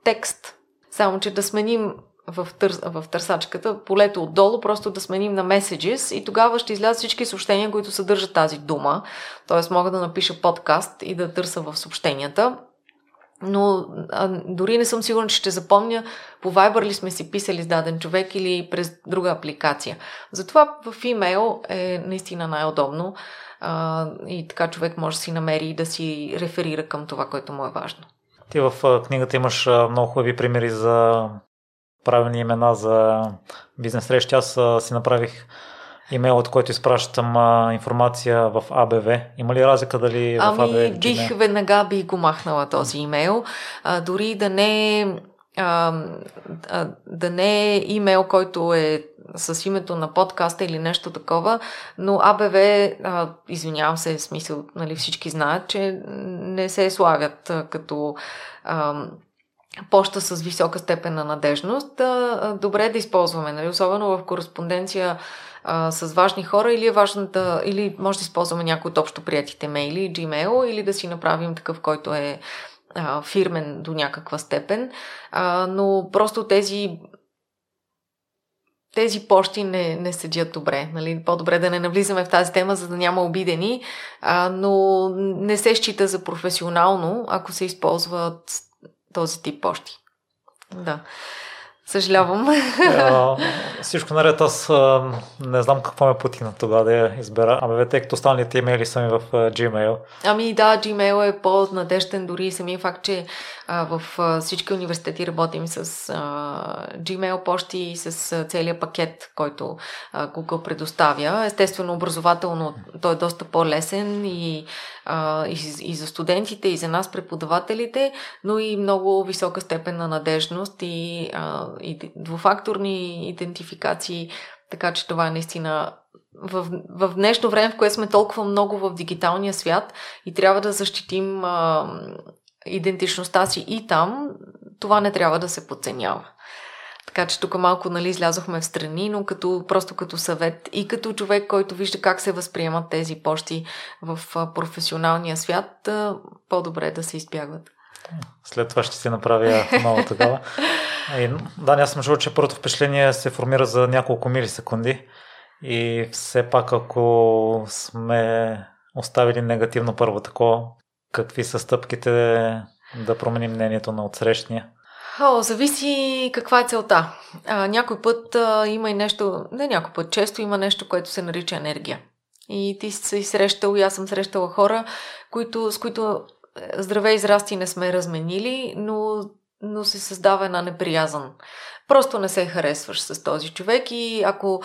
текст само, че да сменим в, тър, в търсачката полето отдолу, просто да сменим на Messages и тогава ще излязат всички съобщения, които съдържат тази дума. Тоест мога да напиша подкаст и да търся в съобщенията. но а, дори не съм сигурна, че ще запомня по Viber ли сме си писали с даден човек или през друга апликация. Затова в имейл е наистина най-удобно а, и така човек може да си намери и да си реферира към това, което му е важно. Ти в книгата имаш много хубави примери за правилни имена за бизнес срещи. Аз си направих имейл, от който изпращам а, информация в АБВ. Има ли разлика дали ами, в АБВ? бих Gmail? веднага би го махнала този имейл. А, дори да не а, а, да не е имейл, който е с името на подкаста или нещо такова, но АБВ, а, извинявам се, в смисъл, нали, всички знаят, че не се славят а, като а, поща с висока степен на надежност. Добре да използваме, нали, особено в кореспонденция а, с важни хора или е важно да, или може да използваме някои от общо приятите мейли, Gmail, или да си направим такъв, който е а, фирмен до някаква степен. А, но просто тези тези почти не, не седят добре. Нали? По-добре да не навлизаме в тази тема, за да няма обидени, а, но не се счита за професионално, ако се използват този тип почти. Да. Съжалявам. А, всичко наред, аз а, не знам какво ме потина тогава да я избера. Ами, тъй като останалите имейли са ми в а, Gmail. Ами да, Gmail е по-надежден, дори самия факт, че а, в а, всички университети работим с а, Gmail почти и с а, целият пакет, който а, Google предоставя. Естествено, образователно той е доста по-лесен и, а, и, и за студентите, и за нас, преподавателите, но и много висока степен на надежност и, а, и двуфакторни идентификации, така че това е наистина в, в днешно време, в което сме толкова много в дигиталния свят и трябва да защитим а, идентичността си и там, това не трябва да се подценява. Така че тук малко нали, излязохме в страни, но като, просто като съвет и като човек, който вижда как се възприемат тези почти в професионалния свят, по-добре да се избягват. След това ще си направя много такава. И, да, аз съм чул, че първото впечатление се формира за няколко милисекунди и все пак ако сме оставили негативно първо такова, какви са стъпките да променим мнението на отсрещния? О, зависи каква е целта. А, някой път а, има и нещо, не някой път, често има нещо, което се нарича енергия. И ти си срещал, и аз съм срещала хора, които, с които здраве израсти не сме разменили, но, но се създава една неприязан. Просто не се харесваш с този човек и ако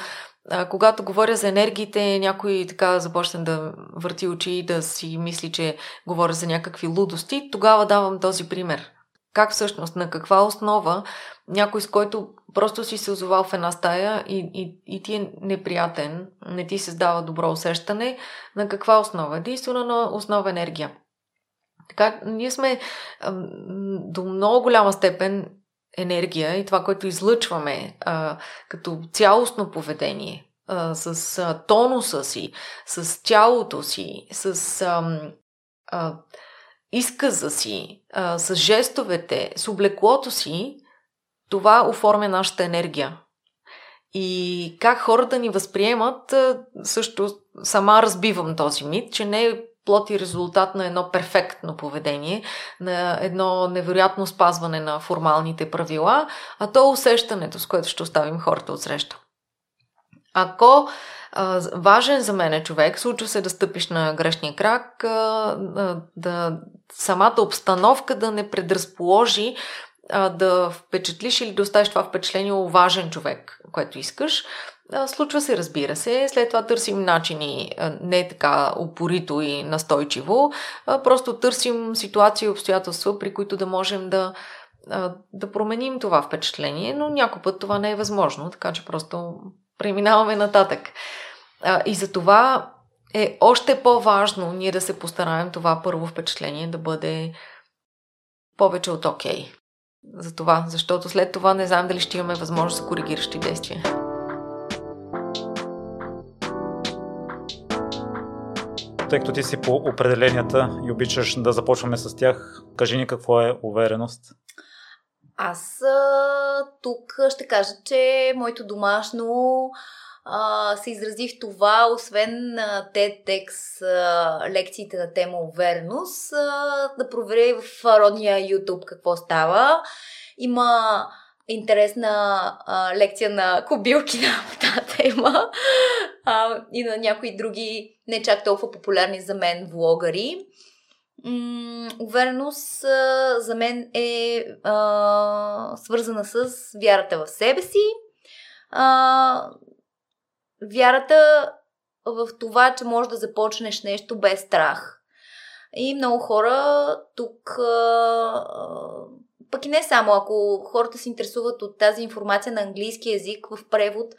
а, когато говоря за енергиите, някой така започне да върти очи и да си мисли, че говоря за някакви лудости, тогава давам този пример. Как всъщност, на каква основа някой, с който просто си се озовал в една стая и, и, и ти е неприятен, не ти създава добро усещане, на каква основа? Единствено на основа енергия. Така, ние сме до много голяма степен енергия и това, което излъчваме а, като цялостно поведение, а, с а, тонуса си, с тялото си, с а, а, изказа си, а, с жестовете, с облеклото си, това оформя нашата енергия. И как хората ни възприемат, също сама разбивам този мит, че не е плод и резултат на едно перфектно поведение, на едно невероятно спазване на формалните правила, а то е усещането, с което ще оставим хората от среща. Ако а, важен за мен е човек, случва се да стъпиш на грешния крак, а, да самата обстановка да не предразположи а, да впечатлиш или да оставиш това впечатление важен човек, което искаш, Случва се, разбира се. След това търсим начини не така упорито и настойчиво. Просто търсим ситуации и обстоятелства, при които да можем да, да променим това впечатление, но някой път това не е възможно, така че просто преминаваме нататък. И за това е още по-важно ние да се постараем това първо впечатление да бъде повече от окей. Okay. За това, защото след това не знам дали ще имаме възможност за коригиращи действия. Тъй като ти си по определенията и обичаш да започваме с тях, кажи ни какво е увереност. Аз а, тук ще кажа, че моето домашно а, се изрази в това, освен а, TEDx а, лекциите на тема увереност, а, да проверя в родния YouTube какво става. Има интересна а, лекция на кобилки на тази тема а, и на някои други не чак толкова популярни за мен влогари. М- увереност а, за мен е а, свързана с вярата в себе си. А, вярата в това, че можеш да започнеш нещо без страх. И много хора тук, пък и не само, ако хората се интересуват от тази информация на английски язик в превод,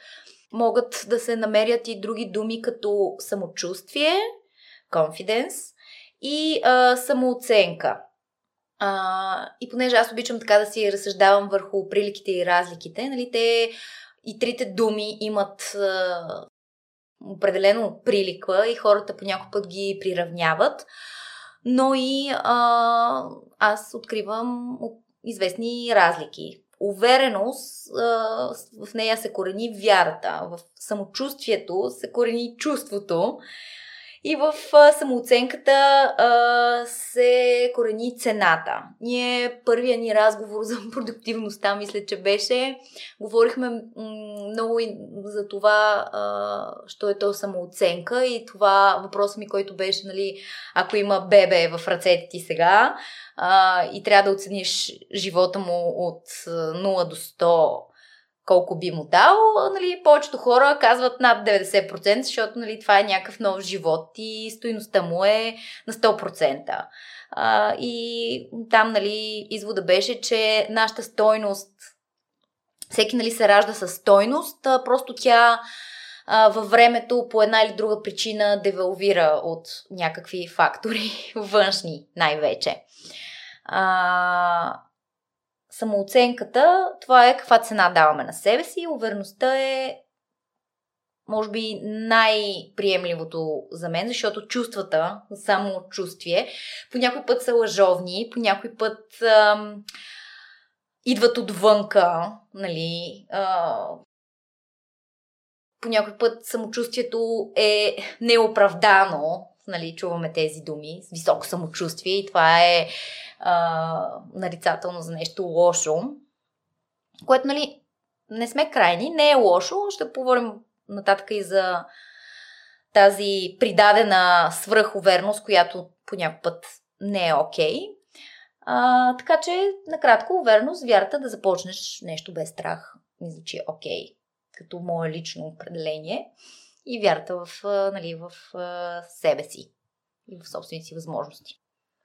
могат да се намерят и други думи като самочувствие, confidence и а, самооценка. А, и понеже аз обичам така да си разсъждавам върху приликите и разликите, нали, те и трите думи имат а, определено приликва и хората по път ги приравняват, но и а, аз откривам известни разлики. Увереност, в нея се корени вярата, в самочувствието се корени чувството и в самооценката а, се корени цената. Ние първия ни разговор за продуктивността, мисля, че беше, говорихме много и за това, а, що е то самооценка и това въпрос ми, който беше, нали, ако има бебе в ръцете ти сега а, и трябва да оцениш живота му от 0 до 100 колко би му дал, нали, повечето хора казват над 90%, защото нали, това е някакъв нов живот и стоиността му е на 100%. А, и там нали, извода беше, че нашата стойност, всеки нали, се ражда с стойност, а, просто тя а, във времето по една или друга причина девалвира от някакви фактори, външни най-вече. А, самооценката, това е каква цена даваме на себе си. Увереността е може би най-приемливото за мен, защото чувствата, само чувствие, по някой път са лъжовни, по някой път ам, идват отвънка, нали, а, по някой път самочувствието е неоправдано, нали, чуваме тези думи, с високо самочувствие и това е а, нарицателно за нещо лошо, което, нали, не сме крайни, не е лошо, ще поговорим нататък и за тази придадена свръхуверност, която по път не е окей. Okay. Така че, накратко, увереност, вярата да започнеш нещо без страх, мисля, че е окей, okay, като мое лично определение. И вярата в, нали, в себе си и в собствените си възможности.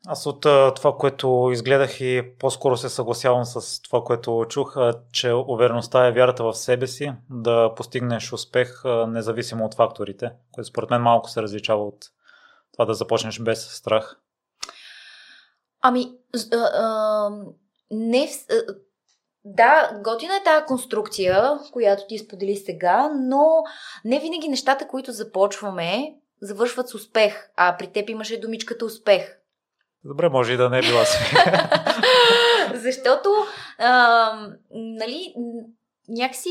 Аз от това, което изгледах и по-скоро се съгласявам с това, което чух, че увереността е вярата в себе си, да постигнеш успех независимо от факторите, което според мен малко се различава от това да започнеш без страх. Ами, а, а, не. Да, готина е тази конструкция, която ти сподели сега, но не винаги нещата, които започваме, завършват с успех. А при теб имаше думичката успех. Добре, може и да не е била си. Защото, а, нали, някакси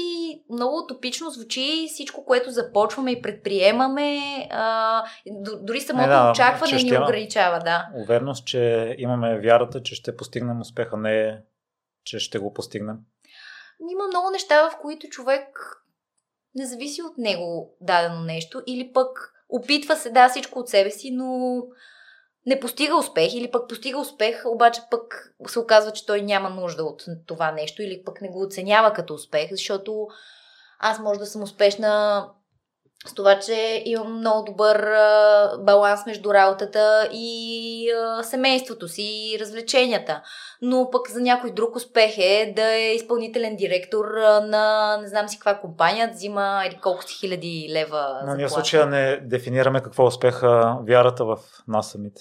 много утопично звучи всичко, което започваме и предприемаме. А, дори самото не, да, очакване ни ограничава, да. Увереност, че имаме вярата, че ще постигнем успеха, не че ще го постигнем. Има много неща, в които човек не зависи от него дадено нещо или пък опитва се да всичко от себе си, но не постига успех или пък постига успех, обаче пък се оказва, че той няма нужда от това нещо или пък не го оценява като успех, защото аз може да съм успешна с това, че имам много добър а, баланс между работата и а, семейството си и развлеченията. Но пък за някой друг успех е да е изпълнителен директор на не знам си каква компания, да взима или колко си хиляди лева. Но ние в случая не дефинираме какво е успеха вярата в нас самите.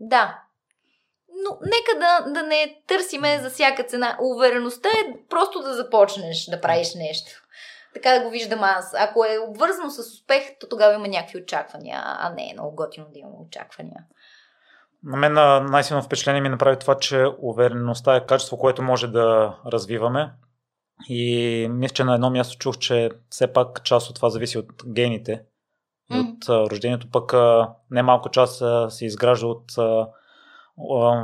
Да. Но нека да, да не търсиме за всяка цена. Увереността е просто да започнеш да правиш нещо. Така да го виждам аз. Ако е обвързано с успех, то тогава има някакви очаквания, а не е много готино да има очаквания. На мен най-силно впечатление ми направи това, че увереността е качество, което може да развиваме И мисля, че на едно място чух, че все пак част от това зависи от гените и М. от а, рождението, пък немалко част а, се изгражда от а,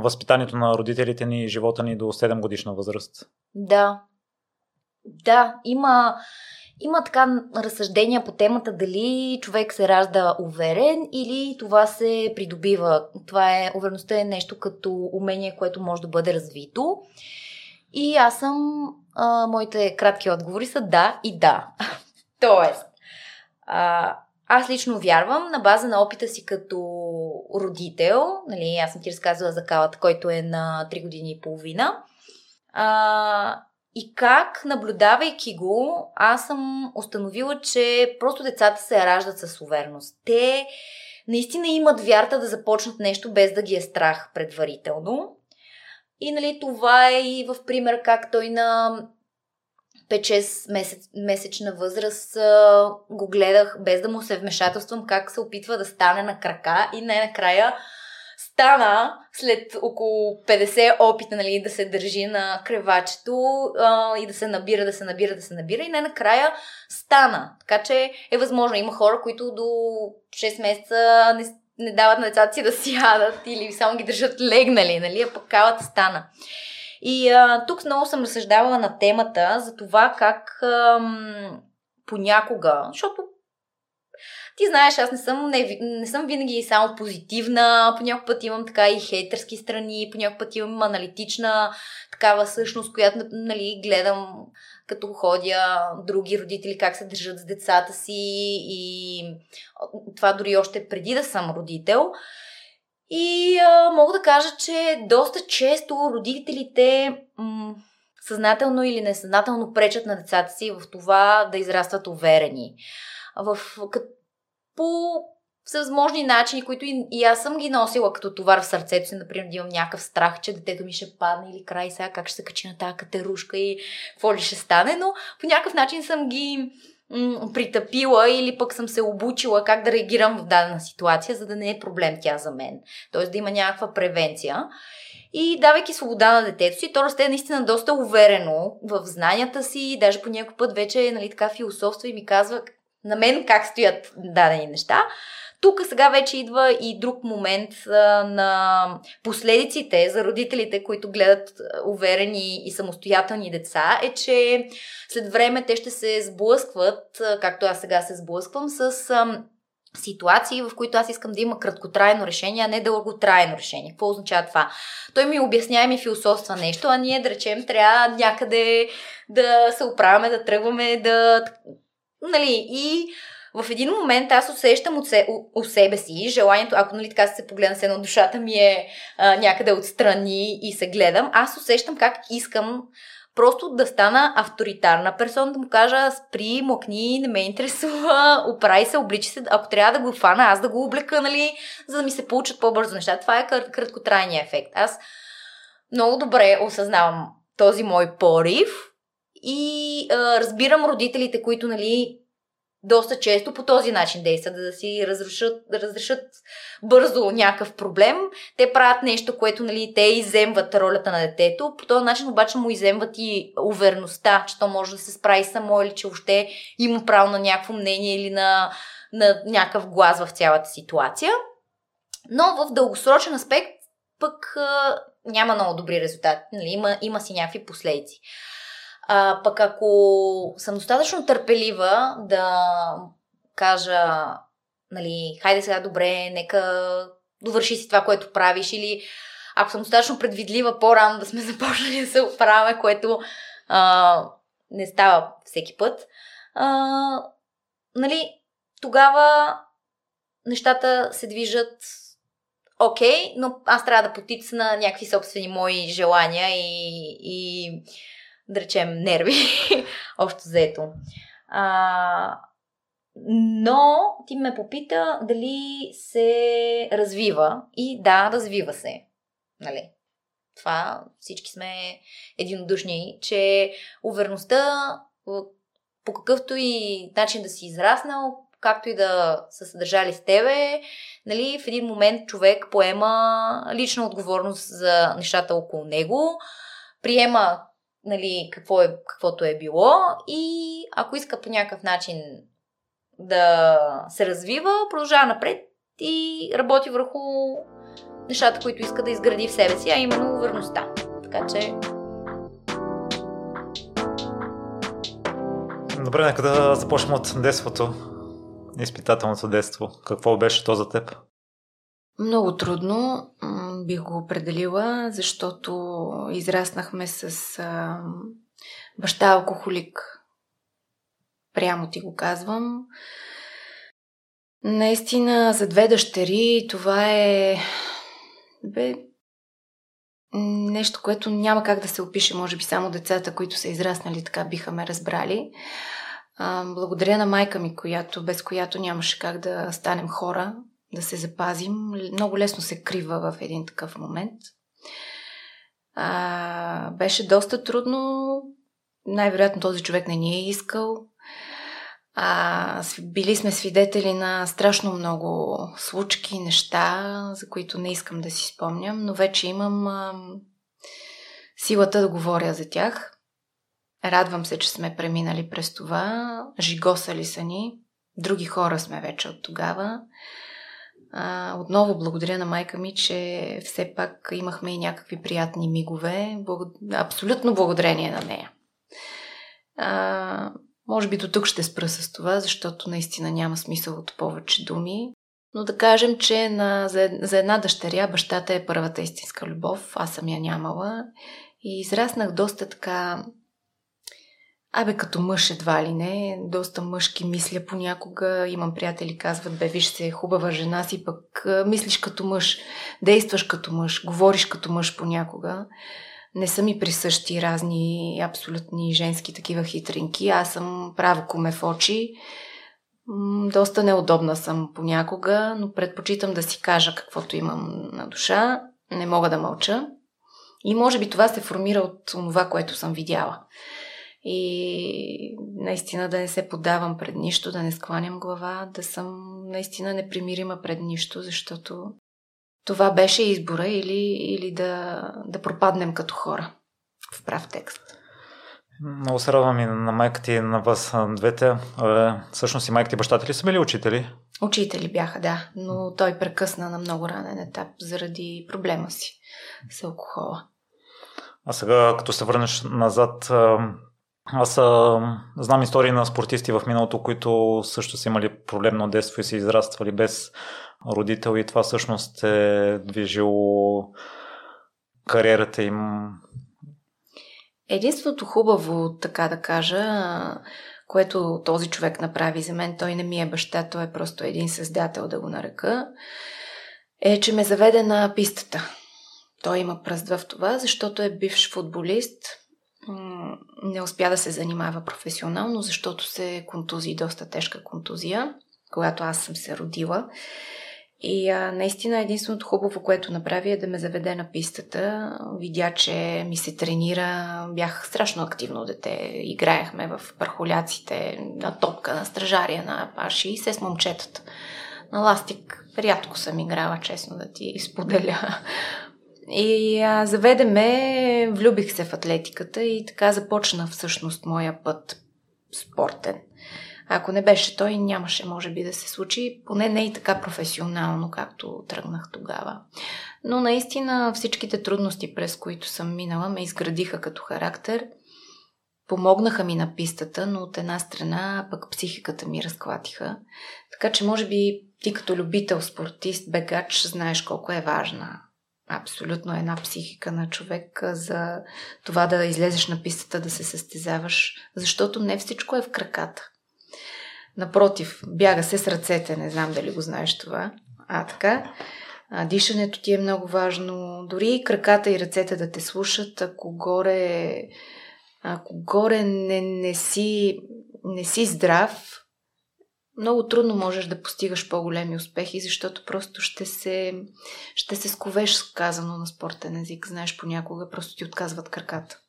възпитанието на родителите ни и живота ни до 7 годишна възраст. Да. Да, има, има така разсъждения по темата дали човек се ражда уверен или това се придобива. Това е, увереността е нещо като умение, което може да бъде развито. И аз съм, а, моите кратки отговори са да и да. Тоест, а, аз лично вярвам на база на опита си като родител, нали, аз съм ти разказвала за калата, който е на 3 години и половина, а, и как, наблюдавайки го, аз съм установила, че просто децата се раждат с увереност. Те наистина имат вярта да започнат нещо без да ги е страх предварително. И нали, това е и в пример как той на 5-6 месец, месечна възраст го гледах без да му се вмешателствам как се опитва да стане на крака и най-накрая стана след около 50 опита нали, да се държи на кревачето а, и да се набира, да се набира, да се набира и най-накрая стана. Така че е възможно. Има хора, които до 6 месеца не, не дават на децата си да сядат или само ги държат легнали, нали, а пък калата стана. И а, тук много съм разсъждавала на темата за това как ам, понякога, защото ти знаеш, аз не съм, не, не съм винаги само позитивна, по път имам така и хейтърски страни, по път имам аналитична такава същност, която нали, гледам като ходя други родители как се държат с децата си и това дори още преди да съм родител. И а, мога да кажа, че доста често родителите м- съзнателно или несъзнателно пречат на децата си в това да израстват уверени. В, кът, по всевъзможни начини, които и, и аз съм ги носила като товар в сърцето си, например, да имам някакъв страх, че детето ми ще падне или край сега как ще се качи на тази катерушка и какво ли ще стане, но по някакъв начин съм ги притъпила или пък съм се обучила как да реагирам в дадена ситуация, за да не е проблем тя за мен. Тоест да има някаква превенция. И давайки свобода на детето си, то расте наистина доста уверено в знанията си, даже по някой път вече нали, така философства и ми казва на мен как стоят дадени неща. Тук сега вече идва и друг момент а, на последиците за родителите, които гледат уверени и самостоятелни деца, е, че след време те ще се сблъскват, както аз сега се сблъсквам, с а, ситуации, в които аз искам да има краткотрайно решение, а не дълготрайно решение. Какво означава това? Той ми обяснява и ми философства нещо, а ние, да речем, трябва някъде да се оправяме, да тръгваме, да... Нали, и в един момент аз усещам от, се, у себе си желанието, ако нали така се погледна с едно, душата ми е а, някъде отстрани и се гледам, аз усещам как искам просто да стана авторитарна персона, да му кажа спри, мокни, не ме интересува, оправи се, обличи се, ако трябва да го фана, аз да го облека, нали, за да ми се получат по-бързо неща. Това е краткотрайният ефект. Аз много добре осъзнавам този мой порив и а, разбирам родителите, които, нали, доста често по този начин действат, да си разрешат, да разрешат бързо някакъв проблем. Те правят нещо, което нали, те иземват ролята на детето. По този начин обаче му иземват и увереността, че то може да се справи само или че още има право на някакво мнение или на, на някакъв глас в цялата ситуация. Но в дългосрочен аспект пък а, няма много добри резултати. Нали, има, има си някакви последици. А, пък ако съм достатъчно търпелива да кажа, нали, хайде сега добре, нека довърши си това, което правиш, или ако съм достатъчно предвидлива по-рано да сме започнали да се оправяме, което а, не става всеки път, а, нали, тогава нещата се движат окей, okay, но аз трябва да потицна някакви собствени мои желания и, и да речем, нерви, общо заето. А, но ти ме попита дали се развива. И да, развива се. Нали? Това всички сме единодушни, че увереността по какъвто и начин да си израснал, както и да са съдържали с тебе, нали, в един момент човек поема лична отговорност за нещата около него, приема нали, какво е, каквото е било и ако иска по някакъв начин да се развива, продължава напред и работи върху нещата, които иска да изгради в себе си, а именно върността. Така че Добре, нека да започнем от детството. Изпитателното детство. Какво беше то за теб? Много трудно бих го определила, защото израснахме с а, баща алкохолик. Прямо ти го казвам. Наистина, за две дъщери това е бе, нещо, което няма как да се опише. Може би само децата, които са израснали така, биха ме разбрали. А, благодаря на майка ми, която, без която нямаше как да станем хора, да се запазим. Много лесно се крива в един такъв момент. А, беше доста трудно. Най-вероятно този човек не ни е искал. А, били сме свидетели на страшно много случки, неща, за които не искам да си спомням, но вече имам а, силата да говоря за тях. Радвам се, че сме преминали през това. Жигосали са ни. Други хора сме вече от тогава. А, отново благодаря на майка ми, че все пак имахме и някакви приятни мигове. Благо... Абсолютно благодарение на нея. А, може би до тук ще спра с това, защото наистина няма смисъл от повече думи. Но да кажем, че на, за, за една дъщеря бащата е първата истинска любов. Аз съм я нямала. И израснах доста така Абе, като мъж едва ли не, доста мъжки мисля понякога. Имам приятели, казват, бе, виж се, хубава жена си, пък мислиш като мъж, действаш като мъж, говориш като мъж понякога. Не са ми присъщи разни абсолютни женски такива хитринки. Аз съм право коме в очи. Доста неудобна съм понякога, но предпочитам да си кажа каквото имам на душа. Не мога да мълча. И може би това се формира от това, което съм видяла и наистина да не се подавам пред нищо, да не скланям глава, да съм наистина непримирима пред нищо, защото това беше избора или, или да, да пропаднем като хора в прав текст. Много се радвам и на майката и на вас двете. Всъщност и майката и бащата ли са били учители? Учители бяха, да, но той прекъсна на много ранен етап заради проблема си с алкохола. А сега, като се върнеш назад, аз а, знам истории на спортисти в миналото, които също са имали проблемно детство и са израствали без родител и това всъщност е движило кариерата им. Единството хубаво, така да кажа, което този човек направи за мен, той не ми е баща, той е просто един създател, да го нарека, е, че ме заведе на пистата. Той има пръст в това, защото е бивш футболист, не успя да се занимава професионално, защото се контузи, доста тежка контузия, когато аз съм се родила. И а, наистина единственото хубаво, което направи е да ме заведе на пистата. Видя, че ми се тренира. Бях страшно активно дете. Играехме в пархоляците, на топка, на стражария, на паши и се с момчетата. На ластик рядко съм играла, честно да ти споделя. И а, заведе ме, влюбих се в атлетиката и така започна всъщност моя път спортен. Ако не беше той, нямаше, може би, да се случи, поне не и така професионално, както тръгнах тогава. Но наистина всичките трудности, през които съм минала, ме изградиха като характер. Помогнаха ми на пистата, но от една страна пък психиката ми разклатиха. Така че, може би, ти като любител, спортист, бегач, знаеш колко е важна абсолютно една психика на човек за това да излезеш на пистата, да се състезаваш, защото не всичко е в краката. Напротив, бяга се с ръцете, не знам дали го знаеш това. А така, дишането ти е много важно, дори и краката и ръцете да те слушат, ако горе, ако горе не, не, си, не си здрав, много трудно можеш да постигаш по-големи успехи, защото просто ще се, ще се сковеш, казано на спортен език. Знаеш, понякога просто ти отказват краката.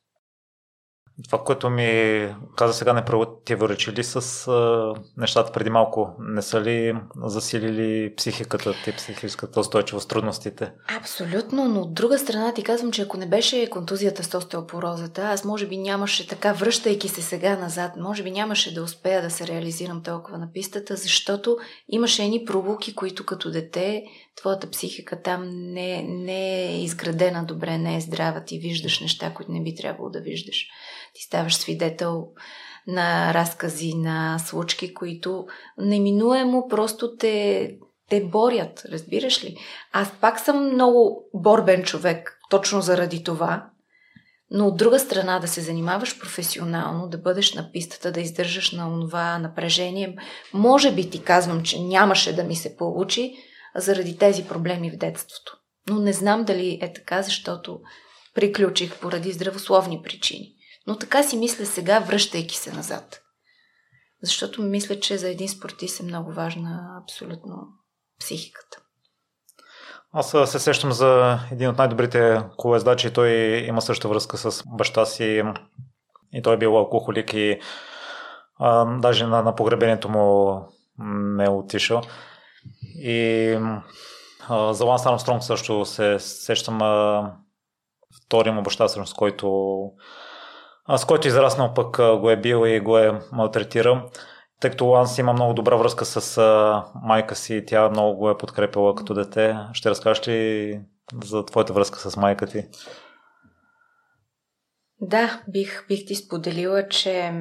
Това, което ми каза сега, не противоречи ли с а, нещата преди малко? Не са ли засилили психиката ти, психическата устойчивост, трудностите? Абсолютно, но от друга страна ти казвам, че ако не беше контузията с остеопорозата, аз може би нямаше така, връщайки се сега назад, може би нямаше да успея да се реализирам толкова на пистата, защото имаше едни пробуки, които като дете твоята психика там не, не е изградена добре, не е здрава, ти виждаш неща, които не би трябвало да виждаш. Ти ставаш свидетел на разкази, на случки, които неминуемо просто те, те борят, разбираш ли? Аз пак съм много борбен човек, точно заради това, но от друга страна да се занимаваш професионално, да бъдеш на пистата, да издържаш на това напрежение, може би ти казвам, че нямаше да ми се получи заради тези проблеми в детството. Но не знам дали е така, защото приключих поради здравословни причини. Но така си мисля сега, връщайки се назад. Защото мисля, че за един спортист е много важна абсолютно психиката. Аз се сещам за един от най-добрите колездачи. Той има също връзка с баща си и той е бил алкохолик и а, даже на, на погребението му не е отишъл. И а, за Ланс Армстронг също се сещам а, втория му баща, с който а, с който израснал пък го е бил и го е малтретирал. Тъй като Ланс има много добра връзка с а, майка си, тя много го е подкрепила като дете. Ще разкажеш ли за твоята връзка с майка ти? Да, бих, бих ти споделила, че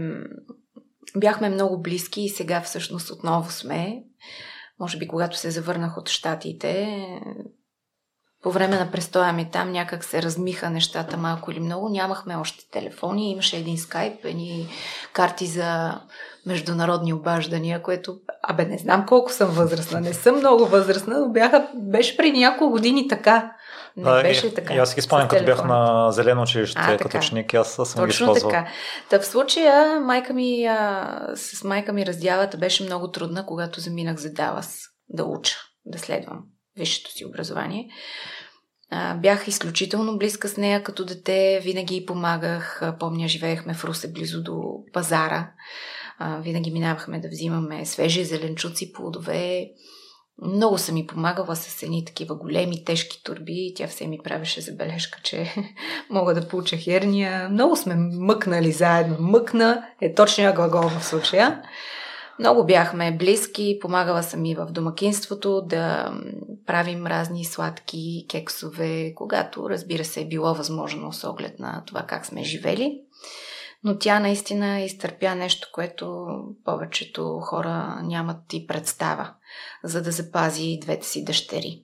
бяхме много близки и сега всъщност отново сме. Може би когато се завърнах от щатите, по време на престоя ми там някак се размиха нещата малко или много. Нямахме още телефони, имаше един скайп, едни карти за международни обаждания, което, абе, не знам колко съм възрастна, не съм много възрастна, но бяха, беше преди няколко години така. Не беше и, така. И аз си спомням, като бях на зелено училище, а, като ученик, аз съм Точно ги използвал. така. Та в случая майка ми, а, с майка ми раздялата беше много трудна, когато заминах за Далас да уча, да следвам висшето си образование. А, бях изключително близка с нея като дете, винаги помагах. Помня, живеехме в Русе, близо до пазара. А, винаги минавахме да взимаме свежи зеленчуци, плодове. Много съм ми помагала с едни такива големи, тежки турби. Тя все ми правеше забележка, че мога да получа херния. Много сме мъкнали заедно. Мъкна е точния глагол в случая. Много бяхме близки, помагала съм и в домакинството да правим разни сладки кексове, когато, разбира се, е било възможно с оглед на това как сме живели. Но тя наистина изтърпя нещо, което повечето хора нямат и представа, за да запази двете си дъщери.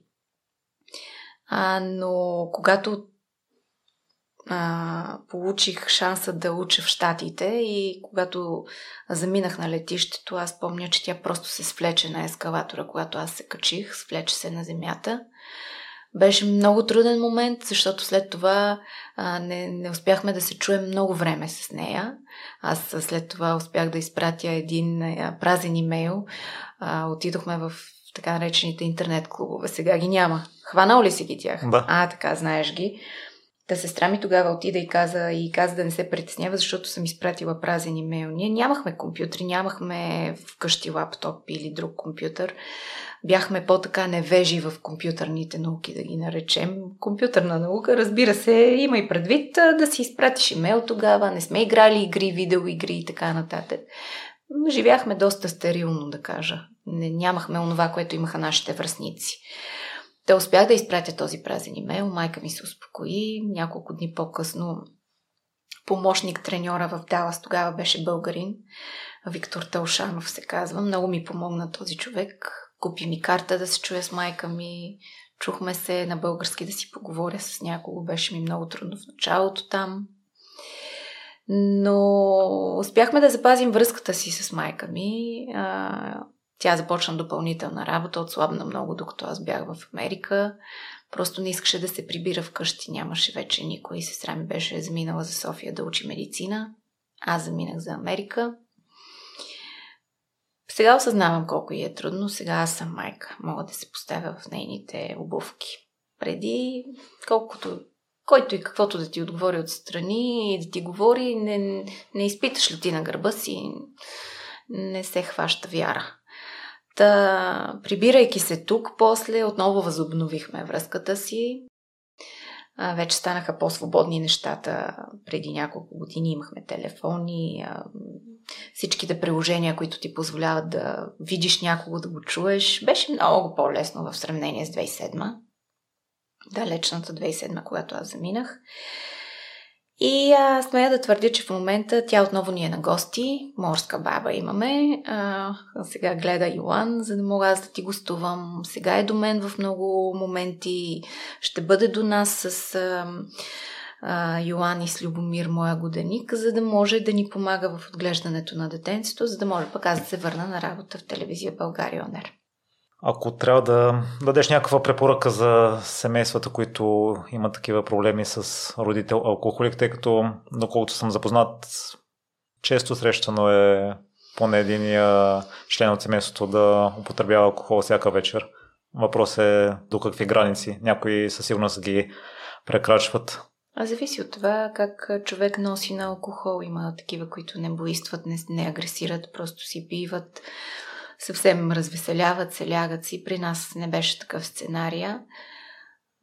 А, но когато а, получих шанса да уча в Штатите и когато заминах на летището, аз помня, че тя просто се свлече на ескалатора, когато аз се качих, свлече се на земята. Беше много труден момент, защото след това а, не, не успяхме да се чуем много време с нея. Аз след това успях да изпратя един а, празен имейл. А, отидохме в така наречените интернет клубове. Сега ги няма. Хванал ли си ги тях? Да. А, така, знаеш ги. Та сестра ми тогава отида и каза, и каза да не се притеснява, защото съм изпратила празен имейл. Ние нямахме компютри, нямахме вкъщи лаптоп или друг компютър. Бяхме по-така невежи в компютърните науки, да ги наречем. Компютърна наука, разбира се, има и предвид да си изпратиш имейл тогава. Не сме играли игри, видеоигри и така нататък. Живяхме доста стерилно, да кажа. Не, нямахме онова, което имаха нашите връзници. Те успях да изпратя този празен имейл, майка ми се успокои. Няколко дни по-късно помощник треньора в Далас тогава беше българин. Виктор Талшанов се казва. Много ми помогна този човек. Купи ми карта да се чуя с майка ми. Чухме се на български да си поговоря с някого. Беше ми много трудно в началото там. Но успяхме да запазим връзката си с майка ми. Тя започна допълнителна работа, отслабна много, докато аз бях в Америка. Просто не искаше да се прибира вкъщи, нямаше вече никой. Сестра ми беше заминала за София да учи медицина. Аз заминах за Америка. Сега осъзнавам колко и е трудно. Сега аз съм майка. Мога да се поставя в нейните обувки. Преди, колкото, който и каквото да ти отговори отстрани и да ти говори, не, не изпиташ ли ти на гърба си, не се хваща вяра. Та, прибирайки се тук, после отново възобновихме връзката си. А, вече станаха по-свободни нещата. Преди няколко години имахме телефони, а, всичките приложения, които ти позволяват да видиш някого, да го чуеш. Беше много по-лесно в сравнение с 2007 далечната 2007, когато аз заминах. И а, смея да твърдя, че в момента тя отново ни е на гости. Морска баба имаме. А, сега гледа Йоан, за да мога аз да ти гостувам. Сега е до мен в много моменти. Ще бъде до нас с а, а, Йоан и с Любомир, моя годеник, за да може да ни помага в отглеждането на детенцето, за да може пък аз да се върна на работа в телевизия България Онер. Ако трябва да дадеш някаква препоръка за семействата, които имат такива проблеми с родител алкохолик, тъй като, доколкото съм запознат, често срещано е поне единия член от семейството да употребява алкохол всяка вечер. Въпрос е до какви граници. Някои със сигурност ги прекрачват. А зависи от това как човек носи на алкохол. Има такива, които не боистват, не, не агресират, просто си пиват съвсем развеселяват се, лягат си. При нас не беше такъв сценария.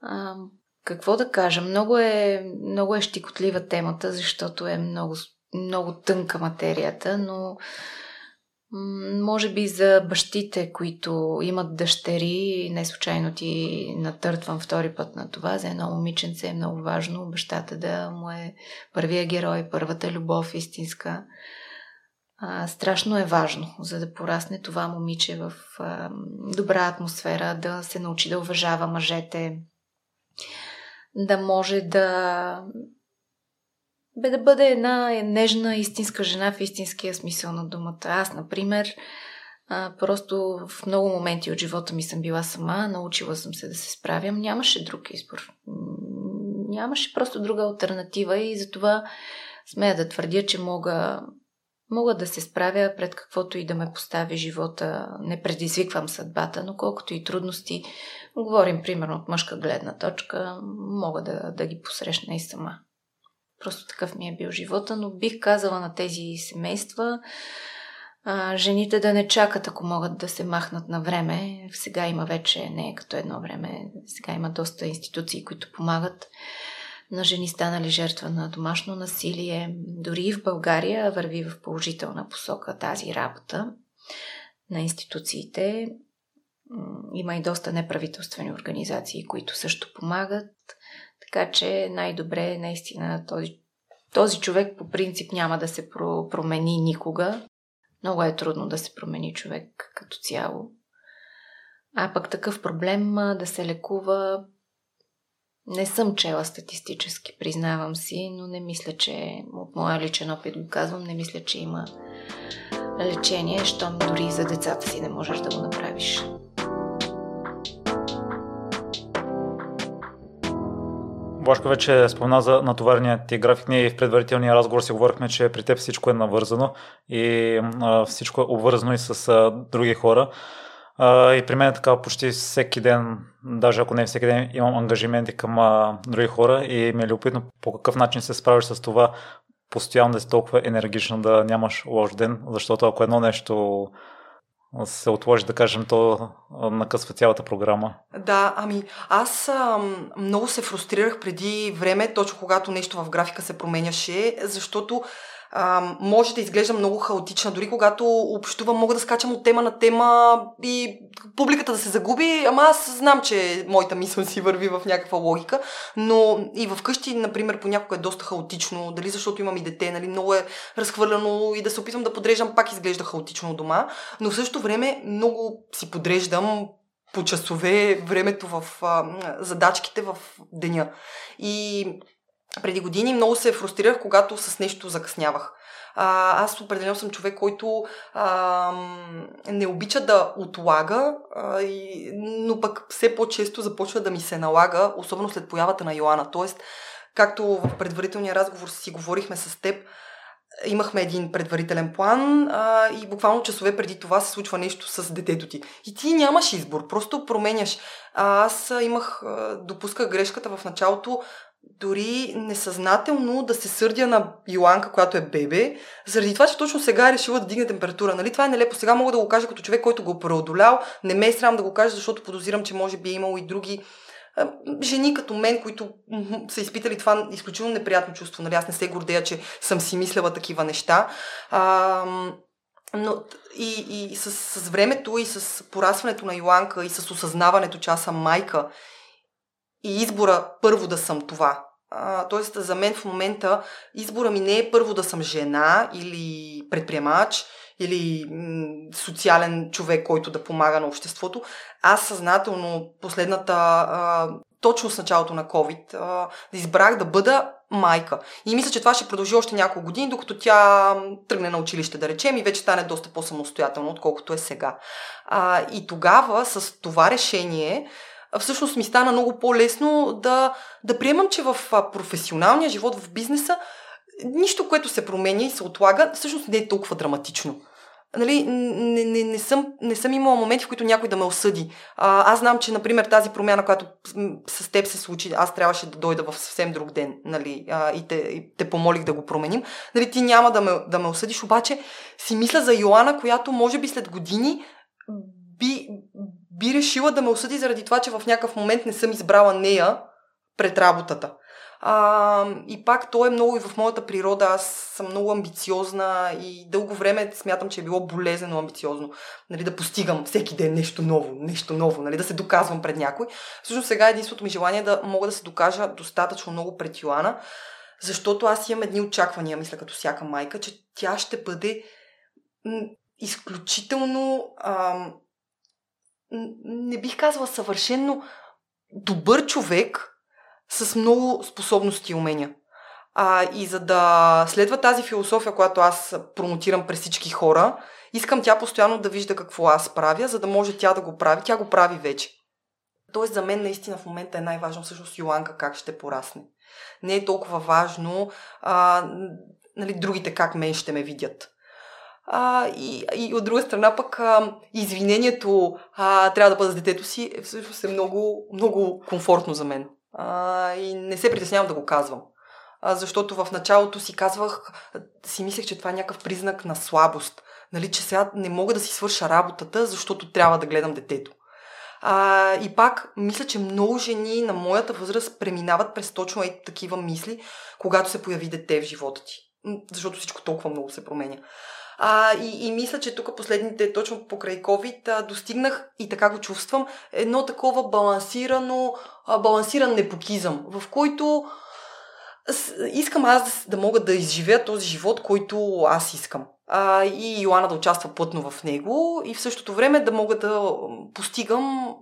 А, какво да кажа? Много е, много е щикотлива темата, защото е много, много тънка материята, но може би за бащите, които имат дъщери, не случайно ти натъртвам втори път на това, за едно момиченце е много важно бащата да му е първия герой, първата любов истинска а, страшно е важно, за да порасне това момиче в а, добра атмосфера, да се научи да уважава мъжете, да може да бе да бъде една нежна, истинска жена в истинския смисъл на думата. Аз, например, а, просто в много моменти от живота ми съм била сама, научила съм се да се справям. Нямаше друг избор. Нямаше просто друга альтернатива и затова смея да твърдя, че мога Мога да се справя пред каквото и да ме постави живота, не предизвиквам съдбата, но колкото и трудности, говорим примерно от мъжка гледна точка, мога да, да ги посрещна и сама. Просто такъв ми е бил живота, но бих казала на тези семейства, а, жените да не чакат, ако могат да се махнат на време. Сега има вече, не е като едно време, сега има доста институции, които помагат на жени станали жертва на домашно насилие. Дори и в България върви в положителна посока тази работа на институциите. Има и доста неправителствени организации, които също помагат. Така че най-добре е наистина този, този човек по принцип няма да се промени никога. Много е трудно да се промени човек като цяло. А пък такъв проблем да се лекува не съм чела статистически, признавам си, но не мисля, че от моя личен опит го казвам, не мисля, че има лечение, щом дори за децата си не можеш да го направиш. Вашка вече спомена за натоварения ти график. Ние в предварителния разговор си говорихме, че при теб всичко е навързано и а, всичко е обвързано и с а, други хора. А, и при мен е така почти всеки ден, даже ако не всеки ден, имам ангажименти към а, други хора и ми е любопитно по какъв начин се справиш с това постоянно да си толкова енергично, да нямаш лош ден, защото ако едно нещо се отложи, да кажем, то накъсва цялата програма. Да, ами аз ам, много се фрустрирах преди време, точно когато нещо в графика се променяше, защото може да изглежда много хаотична. Дори когато общувам, мога да скачам от тема на тема и публиката да се загуби, ама аз знам, че моята мисъл си върви в някаква логика, но и вкъщи, например, понякога е доста хаотично, дали защото имам и дете, нали, много е разхвърляно и да се опитвам да подреждам, пак изглежда хаотично дома, но в същото време много си подреждам по часове времето в а, задачките в деня. И преди години много се фрустрирах, когато с нещо закъснявах. А, аз определено съм човек, който а, не обича да отлага, а, и, но пък все по-често започва да ми се налага, особено след появата на Йоана. Тоест, както в предварителния разговор си говорихме с теб, имахме един предварителен план а, и буквално часове преди това се случва нещо с детето ти. И ти нямаш избор, просто променяш. А, аз имах, допусках грешката в началото дори несъзнателно да се сърдя на Йоанка, която е бебе, заради това, че точно сега е решила да дигне температура. Нали? Това е нелепо. Сега мога да го кажа като човек, който го е преодолял. Не ме е срам да го кажа, защото подозирам, че може би е имало и други жени като мен, които са изпитали това изключително неприятно чувство. Нали? Аз не се гордея, че съм си мисляла такива неща. А, но и, и с, с времето, и с порасването на Йоанка, и с осъзнаването, че аз съм майка, и избора първо да съм това. Тоест, за мен в момента избора ми не е първо да съм жена или предприемач, или социален човек, който да помага на обществото. Аз съзнателно последната, точно с началото на COVID, избрах да бъда майка. И мисля, че това ще продължи още няколко години, докато тя тръгне на училище, да речем, и вече стане доста по-самостоятелно, отколкото е сега. И тогава, с това решение, всъщност ми стана много по-лесно да, да приемам, че в професионалния живот, в бизнеса, нищо, което се променя и се отлага, всъщност не е толкова драматично. Нали, не, не, не, съм, не съм имала моменти, в които някой да ме осъди. А, аз знам, че, например, тази промяна, която с теб се случи, аз трябваше да дойда в съвсем друг ден нали, а, и, те, и те помолих да го променим. Нали, ти няма да ме, да ме осъдиш, обаче си мисля за Йоана, която може би след години би, би решила да ме осъди заради това, че в някакъв момент не съм избрала нея пред работата. А, и пак то е много и в моята природа. Аз съм много амбициозна и дълго време смятам, че е било болезнено амбициозно. Нали, да постигам всеки ден нещо ново, нещо ново, нали, да се доказвам пред някой. Всъщност сега единството ми желание е да мога да се докажа достатъчно много пред Йоана, защото аз имам едни очаквания, мисля като всяка майка, че тя ще бъде изключително ам, не бих казала съвършенно добър човек с много способности и умения. А, и за да следва тази философия, която аз промотирам през всички хора, искам тя постоянно да вижда какво аз правя, за да може тя да го прави. Тя го прави вече. Тоест за мен наистина в момента е най-важно всъщност Йоанка как ще порасне. Не е толкова важно а, нали, другите как мен ще ме видят. А, и, и от друга страна пък а, извинението а, трябва да бъда с детето си е всъщност е много, много комфортно за мен. А, и не се притеснявам да го казвам. А, защото в началото си казвах, си мислех, че това е някакъв признак на слабост. Нали, че сега не мога да си свърша работата, защото трябва да гледам детето. А, и пак, мисля, че много жени на моята възраст преминават през точно е такива мисли, когато се появи дете в живота ти. Защото всичко толкова много се променя. А, и, и мисля, че тук последните, точно покрай COVID, а, достигнах и така го чувствам, едно такова балансирано, а, балансиран непокизъм, в който искам аз да, да мога да изживея този живот, който аз искам. А, и Йоана да участва плътно в него и в същото време да мога да постигам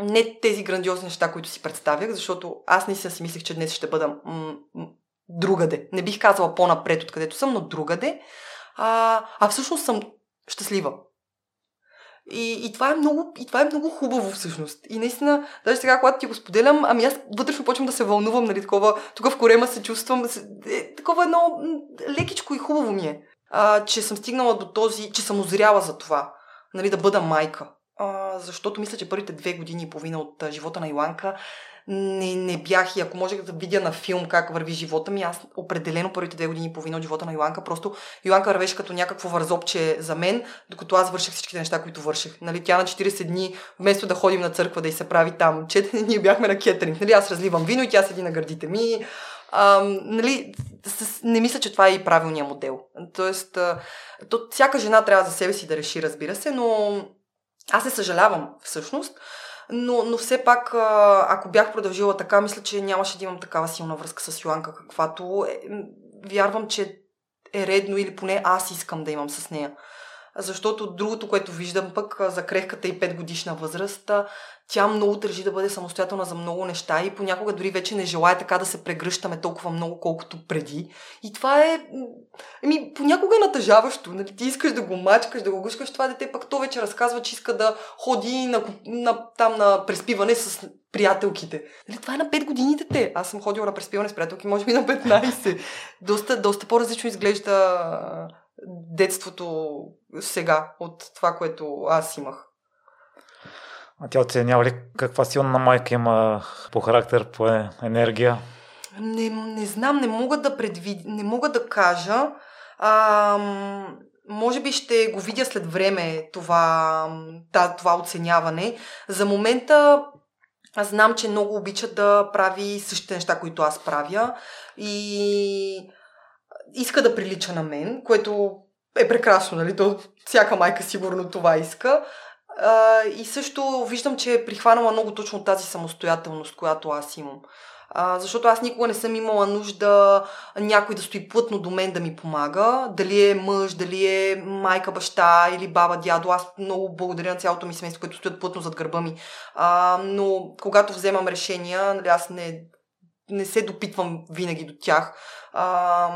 не тези грандиозни неща, които си представях, защото аз наистина си мислех, че днес ще бъда м- м- другаде. Не бих казала по-напред, откъдето съм, но другаде а, а всъщност съм щастлива. И, и, това е много, и това е много хубаво всъщност. И наистина, даже сега, когато ти го споделям, ами аз вътрешно почвам да се вълнувам, нали, такова, тук в корема се чувствам, е, такова едно лекичко и хубаво ми е, а, че съм стигнала до този, че съм озряла за това, нали, да бъда майка. А, защото мисля, че първите две години и половина от а, живота на Иланка не, не бях и ако можех да видя на филм как върви живота ми, аз определено първите две години и половина от живота на Йоанка, просто Йоанка вървеше като някакво вързопче за мен, докато аз върших всичките неща, които върших. Нали, тя на 40 дни, вместо да ходим на църква да й се прави там четене, ние бяхме на кетеринг. Нали, аз разливам вино и тя седи на гърдите ми. А, нали, с, не мисля, че това е и правилният модел. Тоест, а, то, всяка жена трябва за себе си да реши, разбира се, но аз не съжалявам всъщност но, но все пак, ако бях продължила така, мисля, че нямаше да имам такава силна връзка с Йоанка, каквато е, вярвам, че е редно или поне аз искам да имам с нея. Защото другото, което виждам пък за крехката и 5 годишна възраст, тя много държи да бъде самостоятелна за много неща и понякога дори вече не желая така да се прегръщаме толкова много, колкото преди. И това е... Еми, понякога е натъжаващо. Нали? Ти искаш да го мачкаш, да го гушкаш това дете, пък то вече разказва, че иска да ходи на, на, там на преспиване с приятелките. Нали? Това е на 5 години дете. Аз съм ходила на преспиване с приятелки, може би на 15. доста, доста по-различно изглежда детството сега от това, което аз имах. А тя оценява ли каква силна майка има по характер, по енергия? Не, не знам, не мога да предвид... не мога да кажа. А, може би ще го видя след време това, това оценяване. За момента аз знам, че много обича да прави същите неща, които аз правя и иска да прилича на мен, което е прекрасно, нали? То, всяка майка сигурно това иска. А, и също виждам, че е прихванала много точно тази самостоятелност, която аз имам. А, защото аз никога не съм имала нужда някой да стои плътно до мен да ми помага. Дали е мъж, дали е майка, баща или баба, дядо. Аз много благодаря на цялото ми семейство, което стоят плътно зад гърба ми. А, но когато вземам решения, нали, аз не, не се допитвам винаги до тях. А,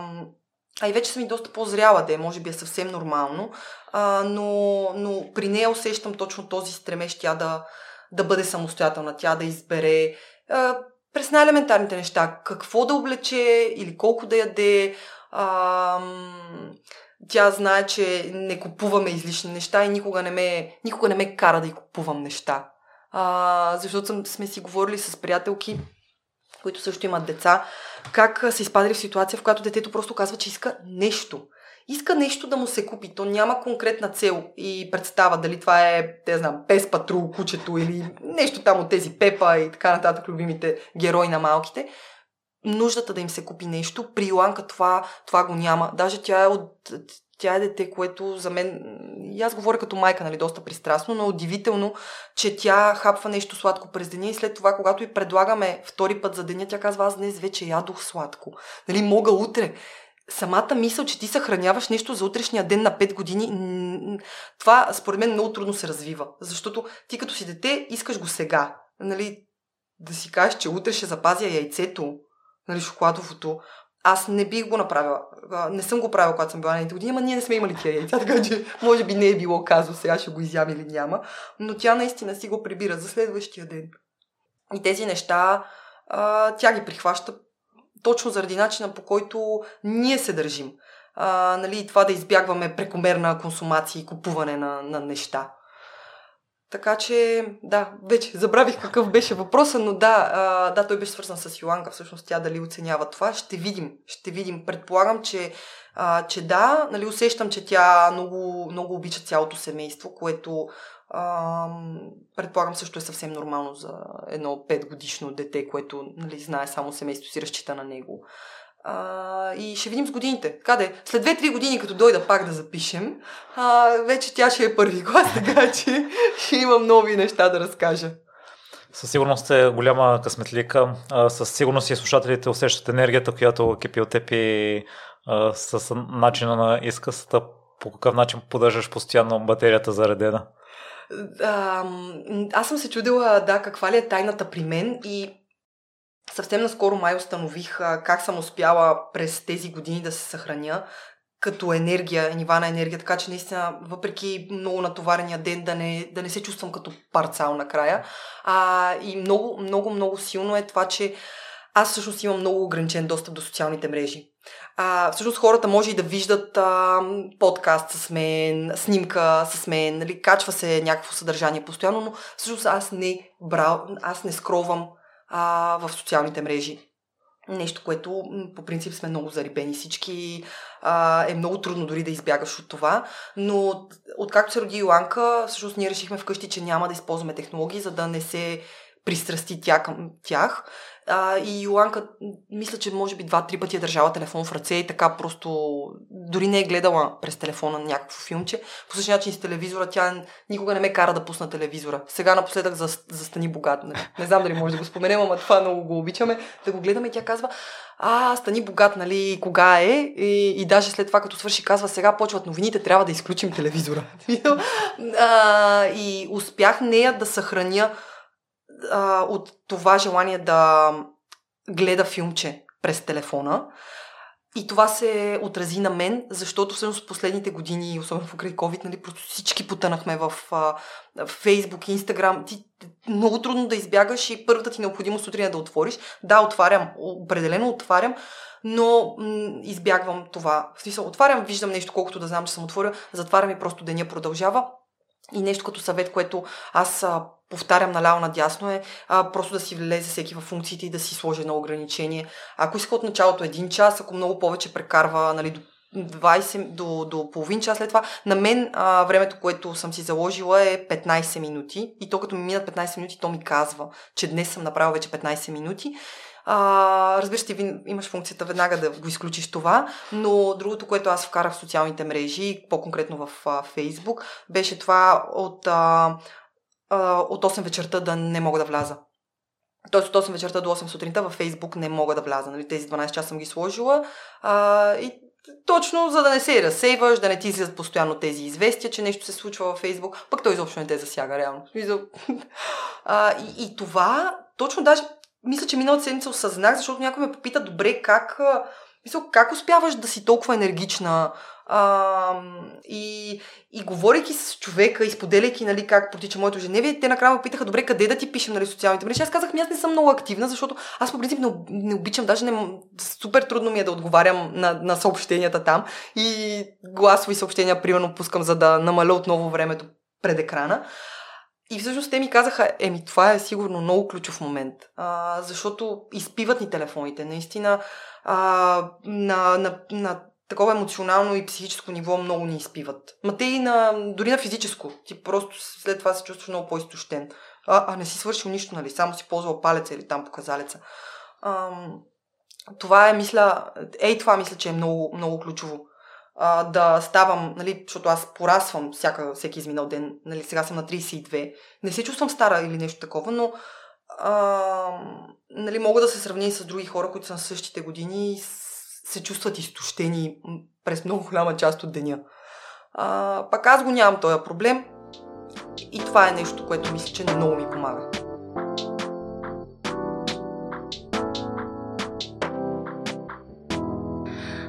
а и вече съм и доста по-зряла да е, може би е съвсем нормално, а, но, но при нея усещам точно този стремеж тя да, да бъде самостоятелна, тя да избере а, през най-елементарните неща. Какво да облече или колко да яде. А, тя знае, че не купуваме излишни неща и никога не ме, никога не ме кара да й купувам неща. А, защото съм, сме си говорили с приятелки, които също имат деца, как са изпадали в ситуация, в която детето просто казва, че иска нещо иска нещо да му се купи. То няма конкретна цел и представа дали това е, те знам, пес патрул, кучето или нещо там от тези Пепа и така нататък, любимите герои на малките. Нуждата да им се купи нещо, при Иланка това, това го няма. Даже тя е от тя е дете, което за мен, и аз говоря като майка, нали, доста пристрастно, но е удивително, че тя хапва нещо сладко през деня и след това, когато и предлагаме втори път за деня, тя казва, аз днес вече ядох сладко. Нали, мога утре самата мисъл, че ти съхраняваш нещо за утрешния ден на 5 години, това според мен много трудно се развива. Защото ти като си дете искаш го сега. Нали, да си кажеш, че утре ще запазя яйцето, нали, шоколадовото. Аз не бих го направила. Не съм го правила, когато съм била на години, ама ние не сме имали тия яйца, така че може би не е било казо, сега ще го изям или няма. Но тя наистина си го прибира за следващия ден. И тези неща а, тя ги прихваща точно заради начина по който ние се държим. А, нали, това да избягваме прекомерна консумация и купуване на, на неща. Така че, да, вече забравих какъв беше въпросът, но да, а, да, той беше свързан с Йоанка, всъщност тя дали оценява това. Ще видим, ще видим. Предполагам, че, а, че да, нали, усещам, че тя много, много обича цялото семейство, което а, предполагам също е съвсем нормално за едно 5 годишно дете, което нали, знае само семейството си, разчита на него. А, и ще видим с годините. Каде? След 2-3 години, като дойда пак да запишем, а, вече тя ще е първи клас, така че ще имам нови неща да разкажа. Със сигурност е голяма късметлика. Със сигурност и слушателите усещат енергията, която кипи от теб и а, с начина на изкъсата. По какъв начин поддържаш постоянно батерията заредена? А, аз съм се чудила, да, каква ли е тайната при мен и съвсем наскоро май установих как съм успяла през тези години да се съхраня като енергия, нива на енергия, така че наистина, въпреки много натоварения ден, да не, да не се чувствам като парцал накрая. А, и много, много, много силно е това, че аз всъщност имам много ограничен достъп до социалните мрежи. А, всъщност хората може и да виждат а, подкаст с мен, снимка с мен, нали, качва се някакво съдържание постоянно, но всъщност аз не брал, аз не скровам а, в социалните мрежи. Нещо, което по принцип сме много зарибени всички. А, е много трудно дори да избягаш от това. Но откакто се роди Йоанка, всъщност ние решихме вкъщи, че няма да използваме технологии, за да не се пристрасти тя към тях. А, и Йоанка, мисля, че може би два-три пъти е държала телефон в ръце и така просто дори не е гледала през телефона някакво филмче. По същия начин с телевизора тя никога не ме кара да пусна телевизора. Сега напоследък за, за Стани богат. Не, не знам дали може да го споменем, ама това много го обичаме. Да го гледаме и тя казва, а, Стани богат, нали, кога е? И, и даже след това, като свърши, казва, сега почват новините, трябва да изключим телевизора. а, и успях нея да съхраня а, от това желание да гледа филмче през телефона. И това се отрази на мен, защото всъщност последните години, особено покрай COVID, нали, просто всички потънахме в а, Facebook, Instagram. Ти много трудно да избягаш и първата ти необходимост сутрин е да отвориш. Да, отварям, определено отварям, но м- избягвам това. В смисъл, отварям, виждам нещо, колкото да знам, че съм отворил, затварям и просто деня продължава. И нещо като съвет, което аз а, повтарям наляво надясно е а, просто да си влезе всеки в функциите и да си сложи едно ограничение. Ако иска от началото един час, ако много повече прекарва нали, до 20 до, до половин час след това. На мен а, времето, което съм си заложила е 15 минути и то като ми минат 15 минути, то ми казва, че днес съм направила вече 15 минути. Разбира се, имаш функцията веднага да го изключиш това, но другото, което аз вкарах в социалните мрежи, по-конкретно в а, Facebook, беше това от, а, от 8 вечерта да не мога да вляза. Тоест от 8 вечерта до 8 сутринта във Facebook не мога да вляза. Нали? Тези 12 часа съм ги сложила а, и точно за да не се разсейваш, да не ти излизат постоянно тези известия, че нещо се случва във Фейсбук, пък той изобщо не те засяга реално. А, и, и това, точно даже, мисля, че миналата седмица осъзнах, защото някой ме попита добре как, мисля, как успяваш да си толкова енергична, а, и, и говорейки с човека и споделяйки нали, как протича моето женевие, те накрая ме питаха, добре, къде да ти пишем нали, социалните мрежи. Аз казах, аз не съм много активна, защото аз по принцип не, не обичам, даже не, супер трудно ми е да отговарям на, на съобщенията там. И гласови съобщения, примерно, пускам, за да намаля отново времето пред екрана. И всъщност те ми казаха, еми това е сигурно много ключов момент, а, защото изпиват ни телефоните. Наистина а, на, на, на такова емоционално и психическо ниво много ни изпиват. Ма те и на, дори на физическо. Ти просто след това се чувстваш много по-изтощен. А, а не си свършил нищо, нали? Само си ползвал палеца или там показалеца. Ам, това е, мисля, ей това мисля, че е много, много ключово. А, да ставам, нали, защото аз порасвам всяка, всеки изминал ден, нали, сега съм на 32. Не се чувствам стара или нещо такова, но а, нали, мога да се сравня и с други хора, които са на същите години и се чувстват изтощени през много голяма част от деня. А, пак аз го нямам този проблем и това е нещо, което мисля, че много ми помага.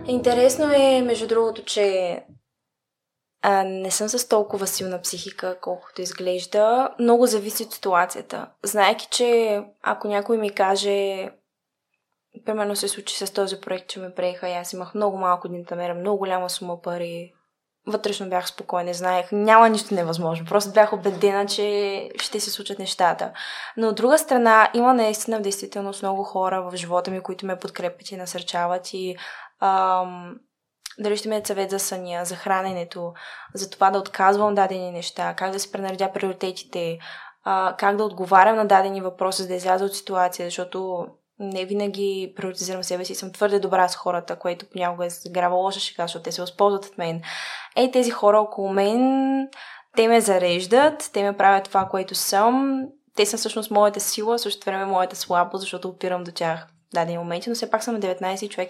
Интересно е, между другото, че а, не съм с толкова силна психика, колкото изглежда. Много зависи от ситуацията. Знаеки, че ако някой ми каже примерно се случи с този проект, че ме приеха и аз имах много малко дни да много голяма сума пари. Вътрешно бях спокойна, знаех, няма нищо невъзможно. Просто бях убедена, че ще се случат нещата. Но от друга страна, има наистина в действителност много хора в живота ми, които ме подкрепят и насърчават и ам, дали ще ми е съвет за съня, за храненето, за това да отказвам дадени неща, как да се пренаредя приоритетите, а, как да отговарям на дадени въпроси, за да изляза от ситуация, защото не винаги приоритизирам себе си, съм твърде добра с хората, което понякога е заграва лоша шега, защото те се възползват от мен. Ей, тези хора около мен, те ме зареждат, те ме правят това, което съм. Те са всъщност моята сила, също време моята слабост, защото опирам до тях в дадени моменти, но все пак съм на 19 човек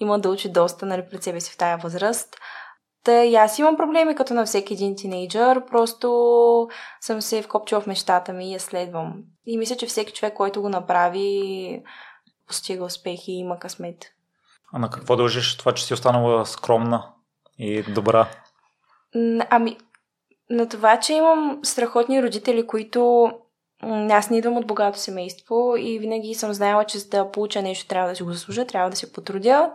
има да учи доста нали, пред себе си в тая възраст. Та и аз имам проблеми като на всеки един тинейджър, просто съм се вкопчила в мечтата ми и я следвам. И мисля, че всеки човек, който го направи, постига успехи и има късмет. А на какво дължиш това, че си останала скромна и добра? Ами, на това, че имам страхотни родители, които аз не идвам от богато семейство и винаги съм знаела, че за да получа нещо трябва да си го заслужа, трябва да се потрудя.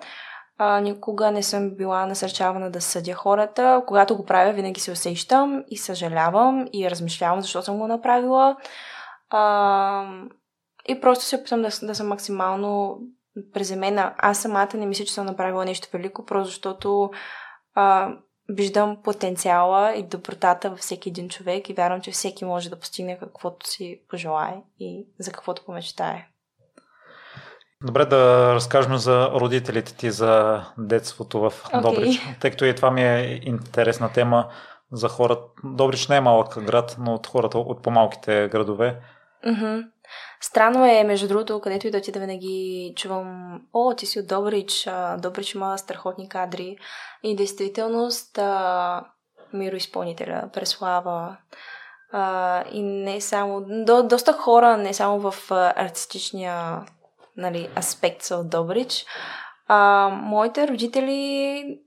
А, никога не съм била насърчавана да съдя хората. Когато го правя, винаги се усещам и съжалявам и размишлявам защо съм го направила. А, и просто се опитвам да, да съм максимално преземена. Аз самата не мисля, че съм направила нещо велико, просто защото а, виждам потенциала и добротата във всеки един човек и вярвам, че всеки може да постигне каквото си пожелае и за каквото помечтае. Добре да разкажем за родителите ти, за детството в okay. Добрич, тъй като и това ми е интересна тема за хората. Добрич не е малък град, но от хората от по-малките градове. Mm-hmm. Странно е, между другото, където и да отида винаги чувам, о, ти си от Добрич, Добрич има страхотни кадри. И действителност мироизпълнителя, Преслава, а, и не само, до, доста хора, не само в артистичния нали, аспект са от Добрич. А, моите родители,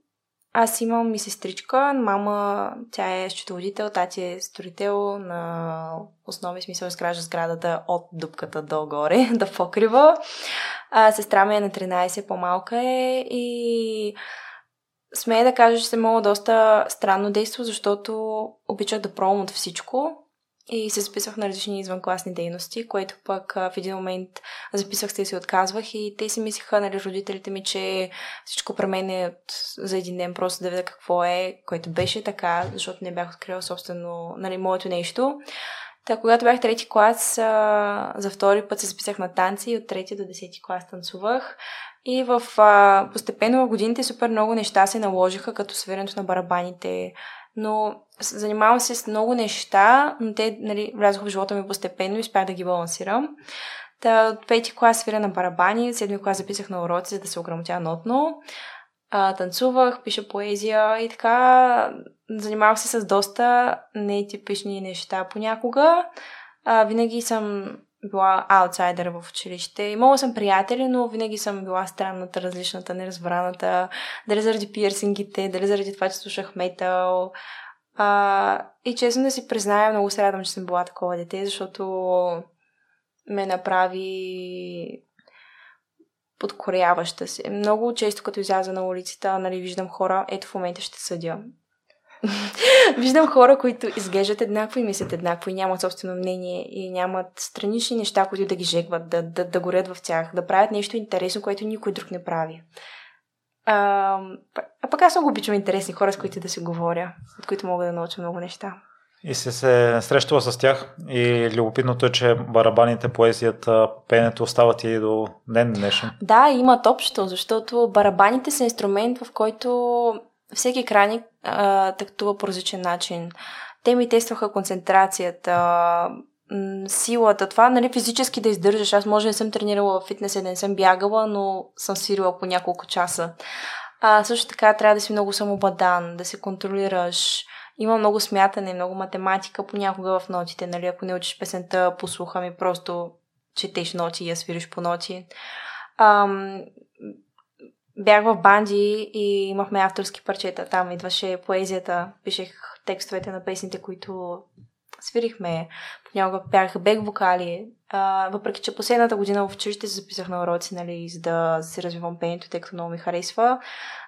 аз имам и сестричка, мама, тя е счетоводител, тати е строител на основи смисъл изгражда сградата от дупката долу-горе, да покрива. А, сестра ми е на 13, по-малка е и смея да кажа, че съм имала доста странно действо, защото обичах да пробвам от всичко и се записвах на различни извънкласни дейности, което пък в един момент записах се и се отказвах и те си мислиха, нали, родителите ми, че всичко при мен е от, за един ден просто да видя какво е, което беше така, защото не бях открила собствено, нали, моето нещо. Та, когато бях трети клас, за втори път се записах на танци и от трети до десети клас танцувах. И в, постепенно в годините супер много неща се наложиха, като свирането на барабаните, но занимавам се с много неща, но те нали, влязоха в живота ми постепенно и успях да ги балансирам. Та, от пети клас свиря на барабани, седми клас записах на уроци, за да се ограмотя нотно. А, танцувах, пиша поезия и така. Занимавах се с доста нетипични неща понякога. А, винаги съм била аутсайдер в училище. Имала съм приятели, но винаги съм била странната, различната, неразбраната. Дали заради пирсингите, дали заради това, че слушах метал. А, и честно да си призная, много се радвам, че съм била такова дете, защото ме направи подкоряваща се. Много често, като изляза на улицата, нали, виждам хора, ето в момента ще съдя. Виждам хора, които изглеждат еднакво и мислят еднакво и нямат собствено мнение и нямат странични неща, които да ги жегват, да, да, да горят в тях, да правят нещо интересно, което никой друг не прави. А, а пък аз много обичам интересни хора, с които да се говоря, от които мога да науча много неща. И си се срещала с тях и любопитното е, че барабаните, поезията, пенето остават и до ден днешен. Да, имат общо, защото барабаните са инструмент, в който всеки краник а, тактува по различен начин. Те ми тестваха концентрацията, силата, това, нали, физически да издържаш. Аз може не съм тренирала в фитнес и не съм бягала, но съм свирила по няколко часа. А, също така трябва да си много самобадан, да се контролираш. Има много смятане, много математика понякога в нотите, нали, ако не учиш песента по слуха ми, просто четеш ноти и я свириш по ноти. Ам, бях в банди и имахме авторски парчета. Там идваше поезията, пишех текстовете на песните, които свирихме. Понякога бяха бек вокали. А, въпреки, че последната година в училище се записах на уроци, нали, за да се развивам пението, тъй като много ми харесва.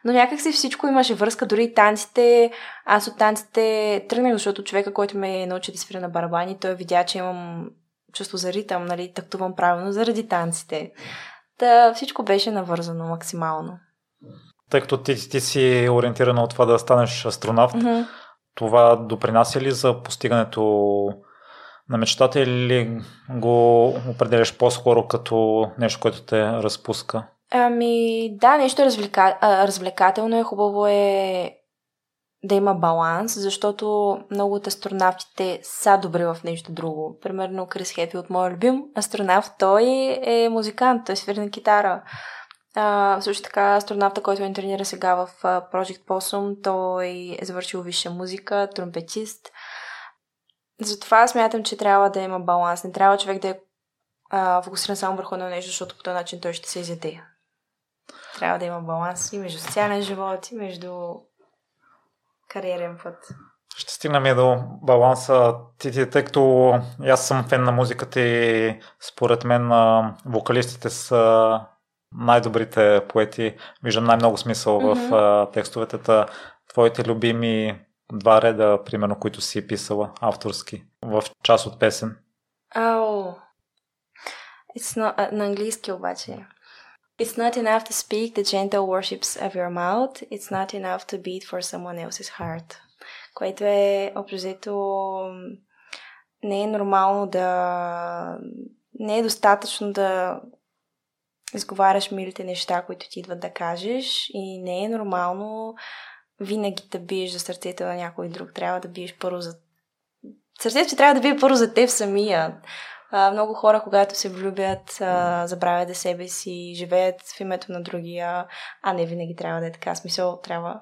Но някак си всичко имаше връзка, дори и танците. Аз от танците тръгнах, защото човека, който ме научи да свиря на барабани, той видя, че имам чувство за ритъм, нали, тактувам правилно заради танците. Та всичко беше навързано максимално. Тъй като ти, ти си ориентирана от това да станеш астронавт, mm-hmm. това допринася ли за постигането на мечтата или го определяш по-скоро като нещо, което те разпуска? Ами, да, нещо развлека... развлекателно е. Хубаво е да има баланс, защото много от астронавтите са добри в нещо друго. Примерно Крис Хепи от моя любим астронавт, той е музикант, той свири на китара. А, също така астронавта, който ме тренира сега в Project Possum, той е завършил висша музика, тромпетист. Затова смятам, че трябва да има баланс. Не трябва човек да е фокусиран само върху едно нещо, защото по този начин той ще се изяде. Трябва да има баланс и между социален живот, и между кариерен път. Ще стигнем и до баланса. Ти, ти, тъй като аз съм фен на музиката и според мен вокалистите са най-добрите поети. Виждам най-много смисъл mm-hmm. в а, текстовете. Та, твоите любими два реда, примерно, които си писала авторски в част от песен. Ау. It's not, на английски обаче. It's not enough to speak the gentle worships of your mouth. It's not enough to beat for someone else's heart. Което е общо не е нормално да не е достатъчно да изговаряш милите неща, които ти идват да кажеш и не е нормално винаги да биеш за сърцето на някой друг. Трябва да биеш първо за... Сърцето ти трябва да бие първо за теб самия. Много хора, когато се влюбят, забравят за себе си, живеят в името на другия, а не винаги трябва да е така. Смисъл, трябва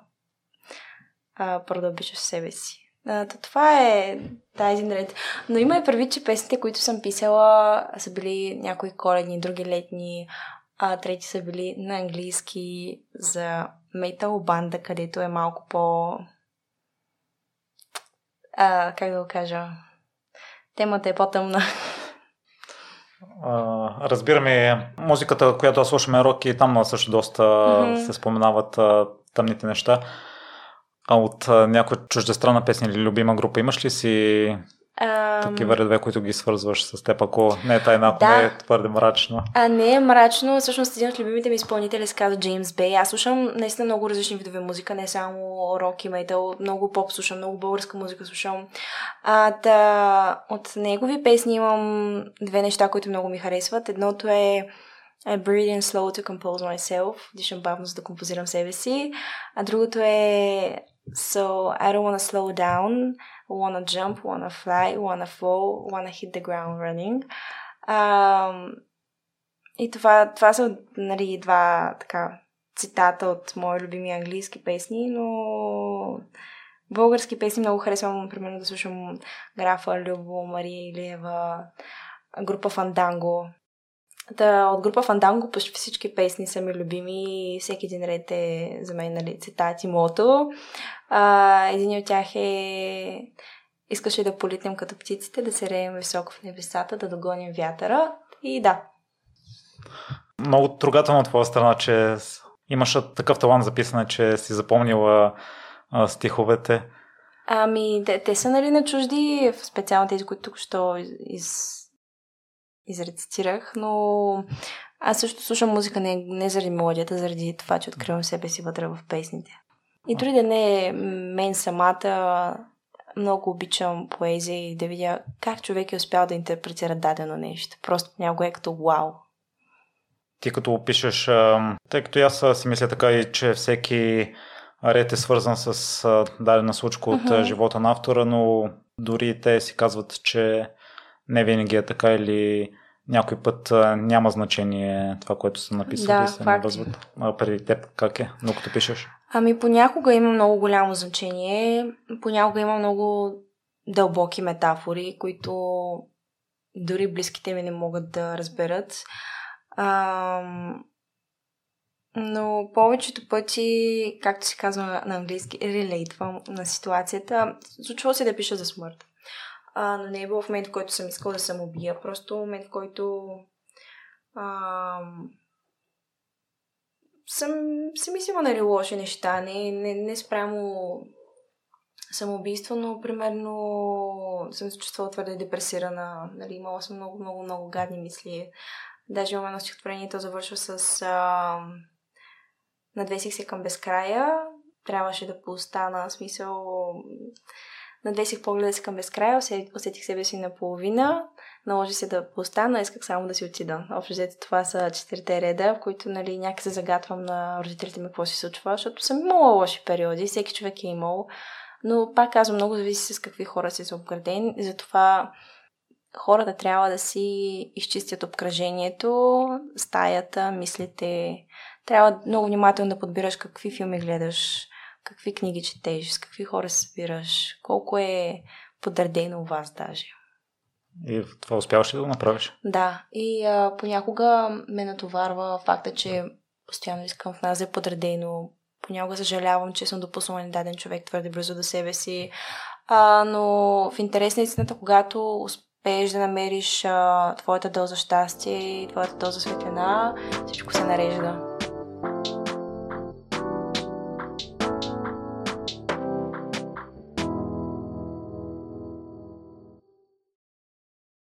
а, първо да обичаш себе си. То това е тази наред. Но има и прави, че песните, които съм писала, са били някои коледни, други летни, а трети са били на английски за метал банда, където е малко по... А, как да го кажа? Темата е по-тъмна. Разбираме, музиката, която слушаме рок и там също доста mm-hmm. се споменават тъмните неща. А от някоя чуждестранна песня или любима група имаш ли си Такива редове, които ги свързваш с теб, ако не е тайна, ако Да. не е твърде мрачно. А не е мрачно. Всъщност един от любимите ми изпълнители се казва Джеймс Бей. Аз слушам наистина много различни видове музика, не само рок и метал. Много поп слушам, много българска музика слушам. А, да, от негови песни имам две неща, които много ми харесват. Едното е I breathe in slow to compose myself. Дишам бавно, за да композирам себе си. А другото е So I don't wanna slow down, wanna jump, wanna fly, wanna fall, wanna hit the ground running. Ам, и това, това са нали, два така цитата от мои любими английски песни, но български песни много харесвам, примерно да слушам Графа, Любо, Мария Илиева, група Фанданго. Да, от група Фанданго почти всички песни са ми любими и всеки един ред е за мен нали, цитат и мото. А, един от тях е Искаше да полетим като птиците, да се реем високо в небесата, да догоним вятъра. И да, Много трогателно от твоя страна, че имаш такъв талант за писане, че си запомнила а, стиховете. Ами, те, те са нали на чужди, специално тези, които тук що из, из, изрецитирах, но аз също слушам музика не, не заради мелодията, заради това, че откривам себе си вътре в песните. И дори да не е мен самата, много обичам поезия и да видя как човек е успял да интерпретира дадено нещо. Просто някога е като вау. Ти като опишеш, тъй като аз си мисля така и, че всеки ред е свързан с дадена случка от а, живота на автора, но дори те си казват, че не винаги е така или някой път а, няма значение това, което са написали Да, и се факт. А преди теб как е, но като пишеш? Ами понякога има много голямо значение, понякога има много дълбоки метафори, които дори близките ми не могат да разберат. Ам, но повечето пъти, както се казва на английски, релейтвам на ситуацията. Случва се да пиша за смърт. А, но не е било в момент, в който съм искала да съм убия. Просто момент, в който ам, съм, съм мислила нали, лоши неща, не, не, не спрямо самоубийство, но примерно съм се чувствала твърде депресирана, нали, имала съм много, много, много гадни мисли. Даже имам едно стихотворение, то завършва с а, Надвесих се към безкрая, трябваше да поостана, смисъл надвесих погледа си към безкрая, усетих, себе си наполовина, наложи се да поостана, исках само да си отида. Общо взето това са четирите реда, в които нали, някак се загатвам на родителите ми какво се случва, защото съм имала лоши периоди, всеки човек е имал, но пак казвам, много зависи с какви хора си обграден затова хората трябва да си изчистят обкръжението, стаята, мислите. Трябва много внимателно да подбираш какви филми гледаш, какви книги четеш, с какви хора се събираш, колко е подредено у вас даже. И това успяваш ли да го направиш? Да, и а, понякога ме натоварва факта, че постоянно искам в нас да е подредено. Понякога съжалявам, че съм допуснала даден човек твърде близо до себе си. А, но в интерес на истината, когато успееш да намериш а, твоята доза щастие и твоята доза светлина, всичко се нарежда.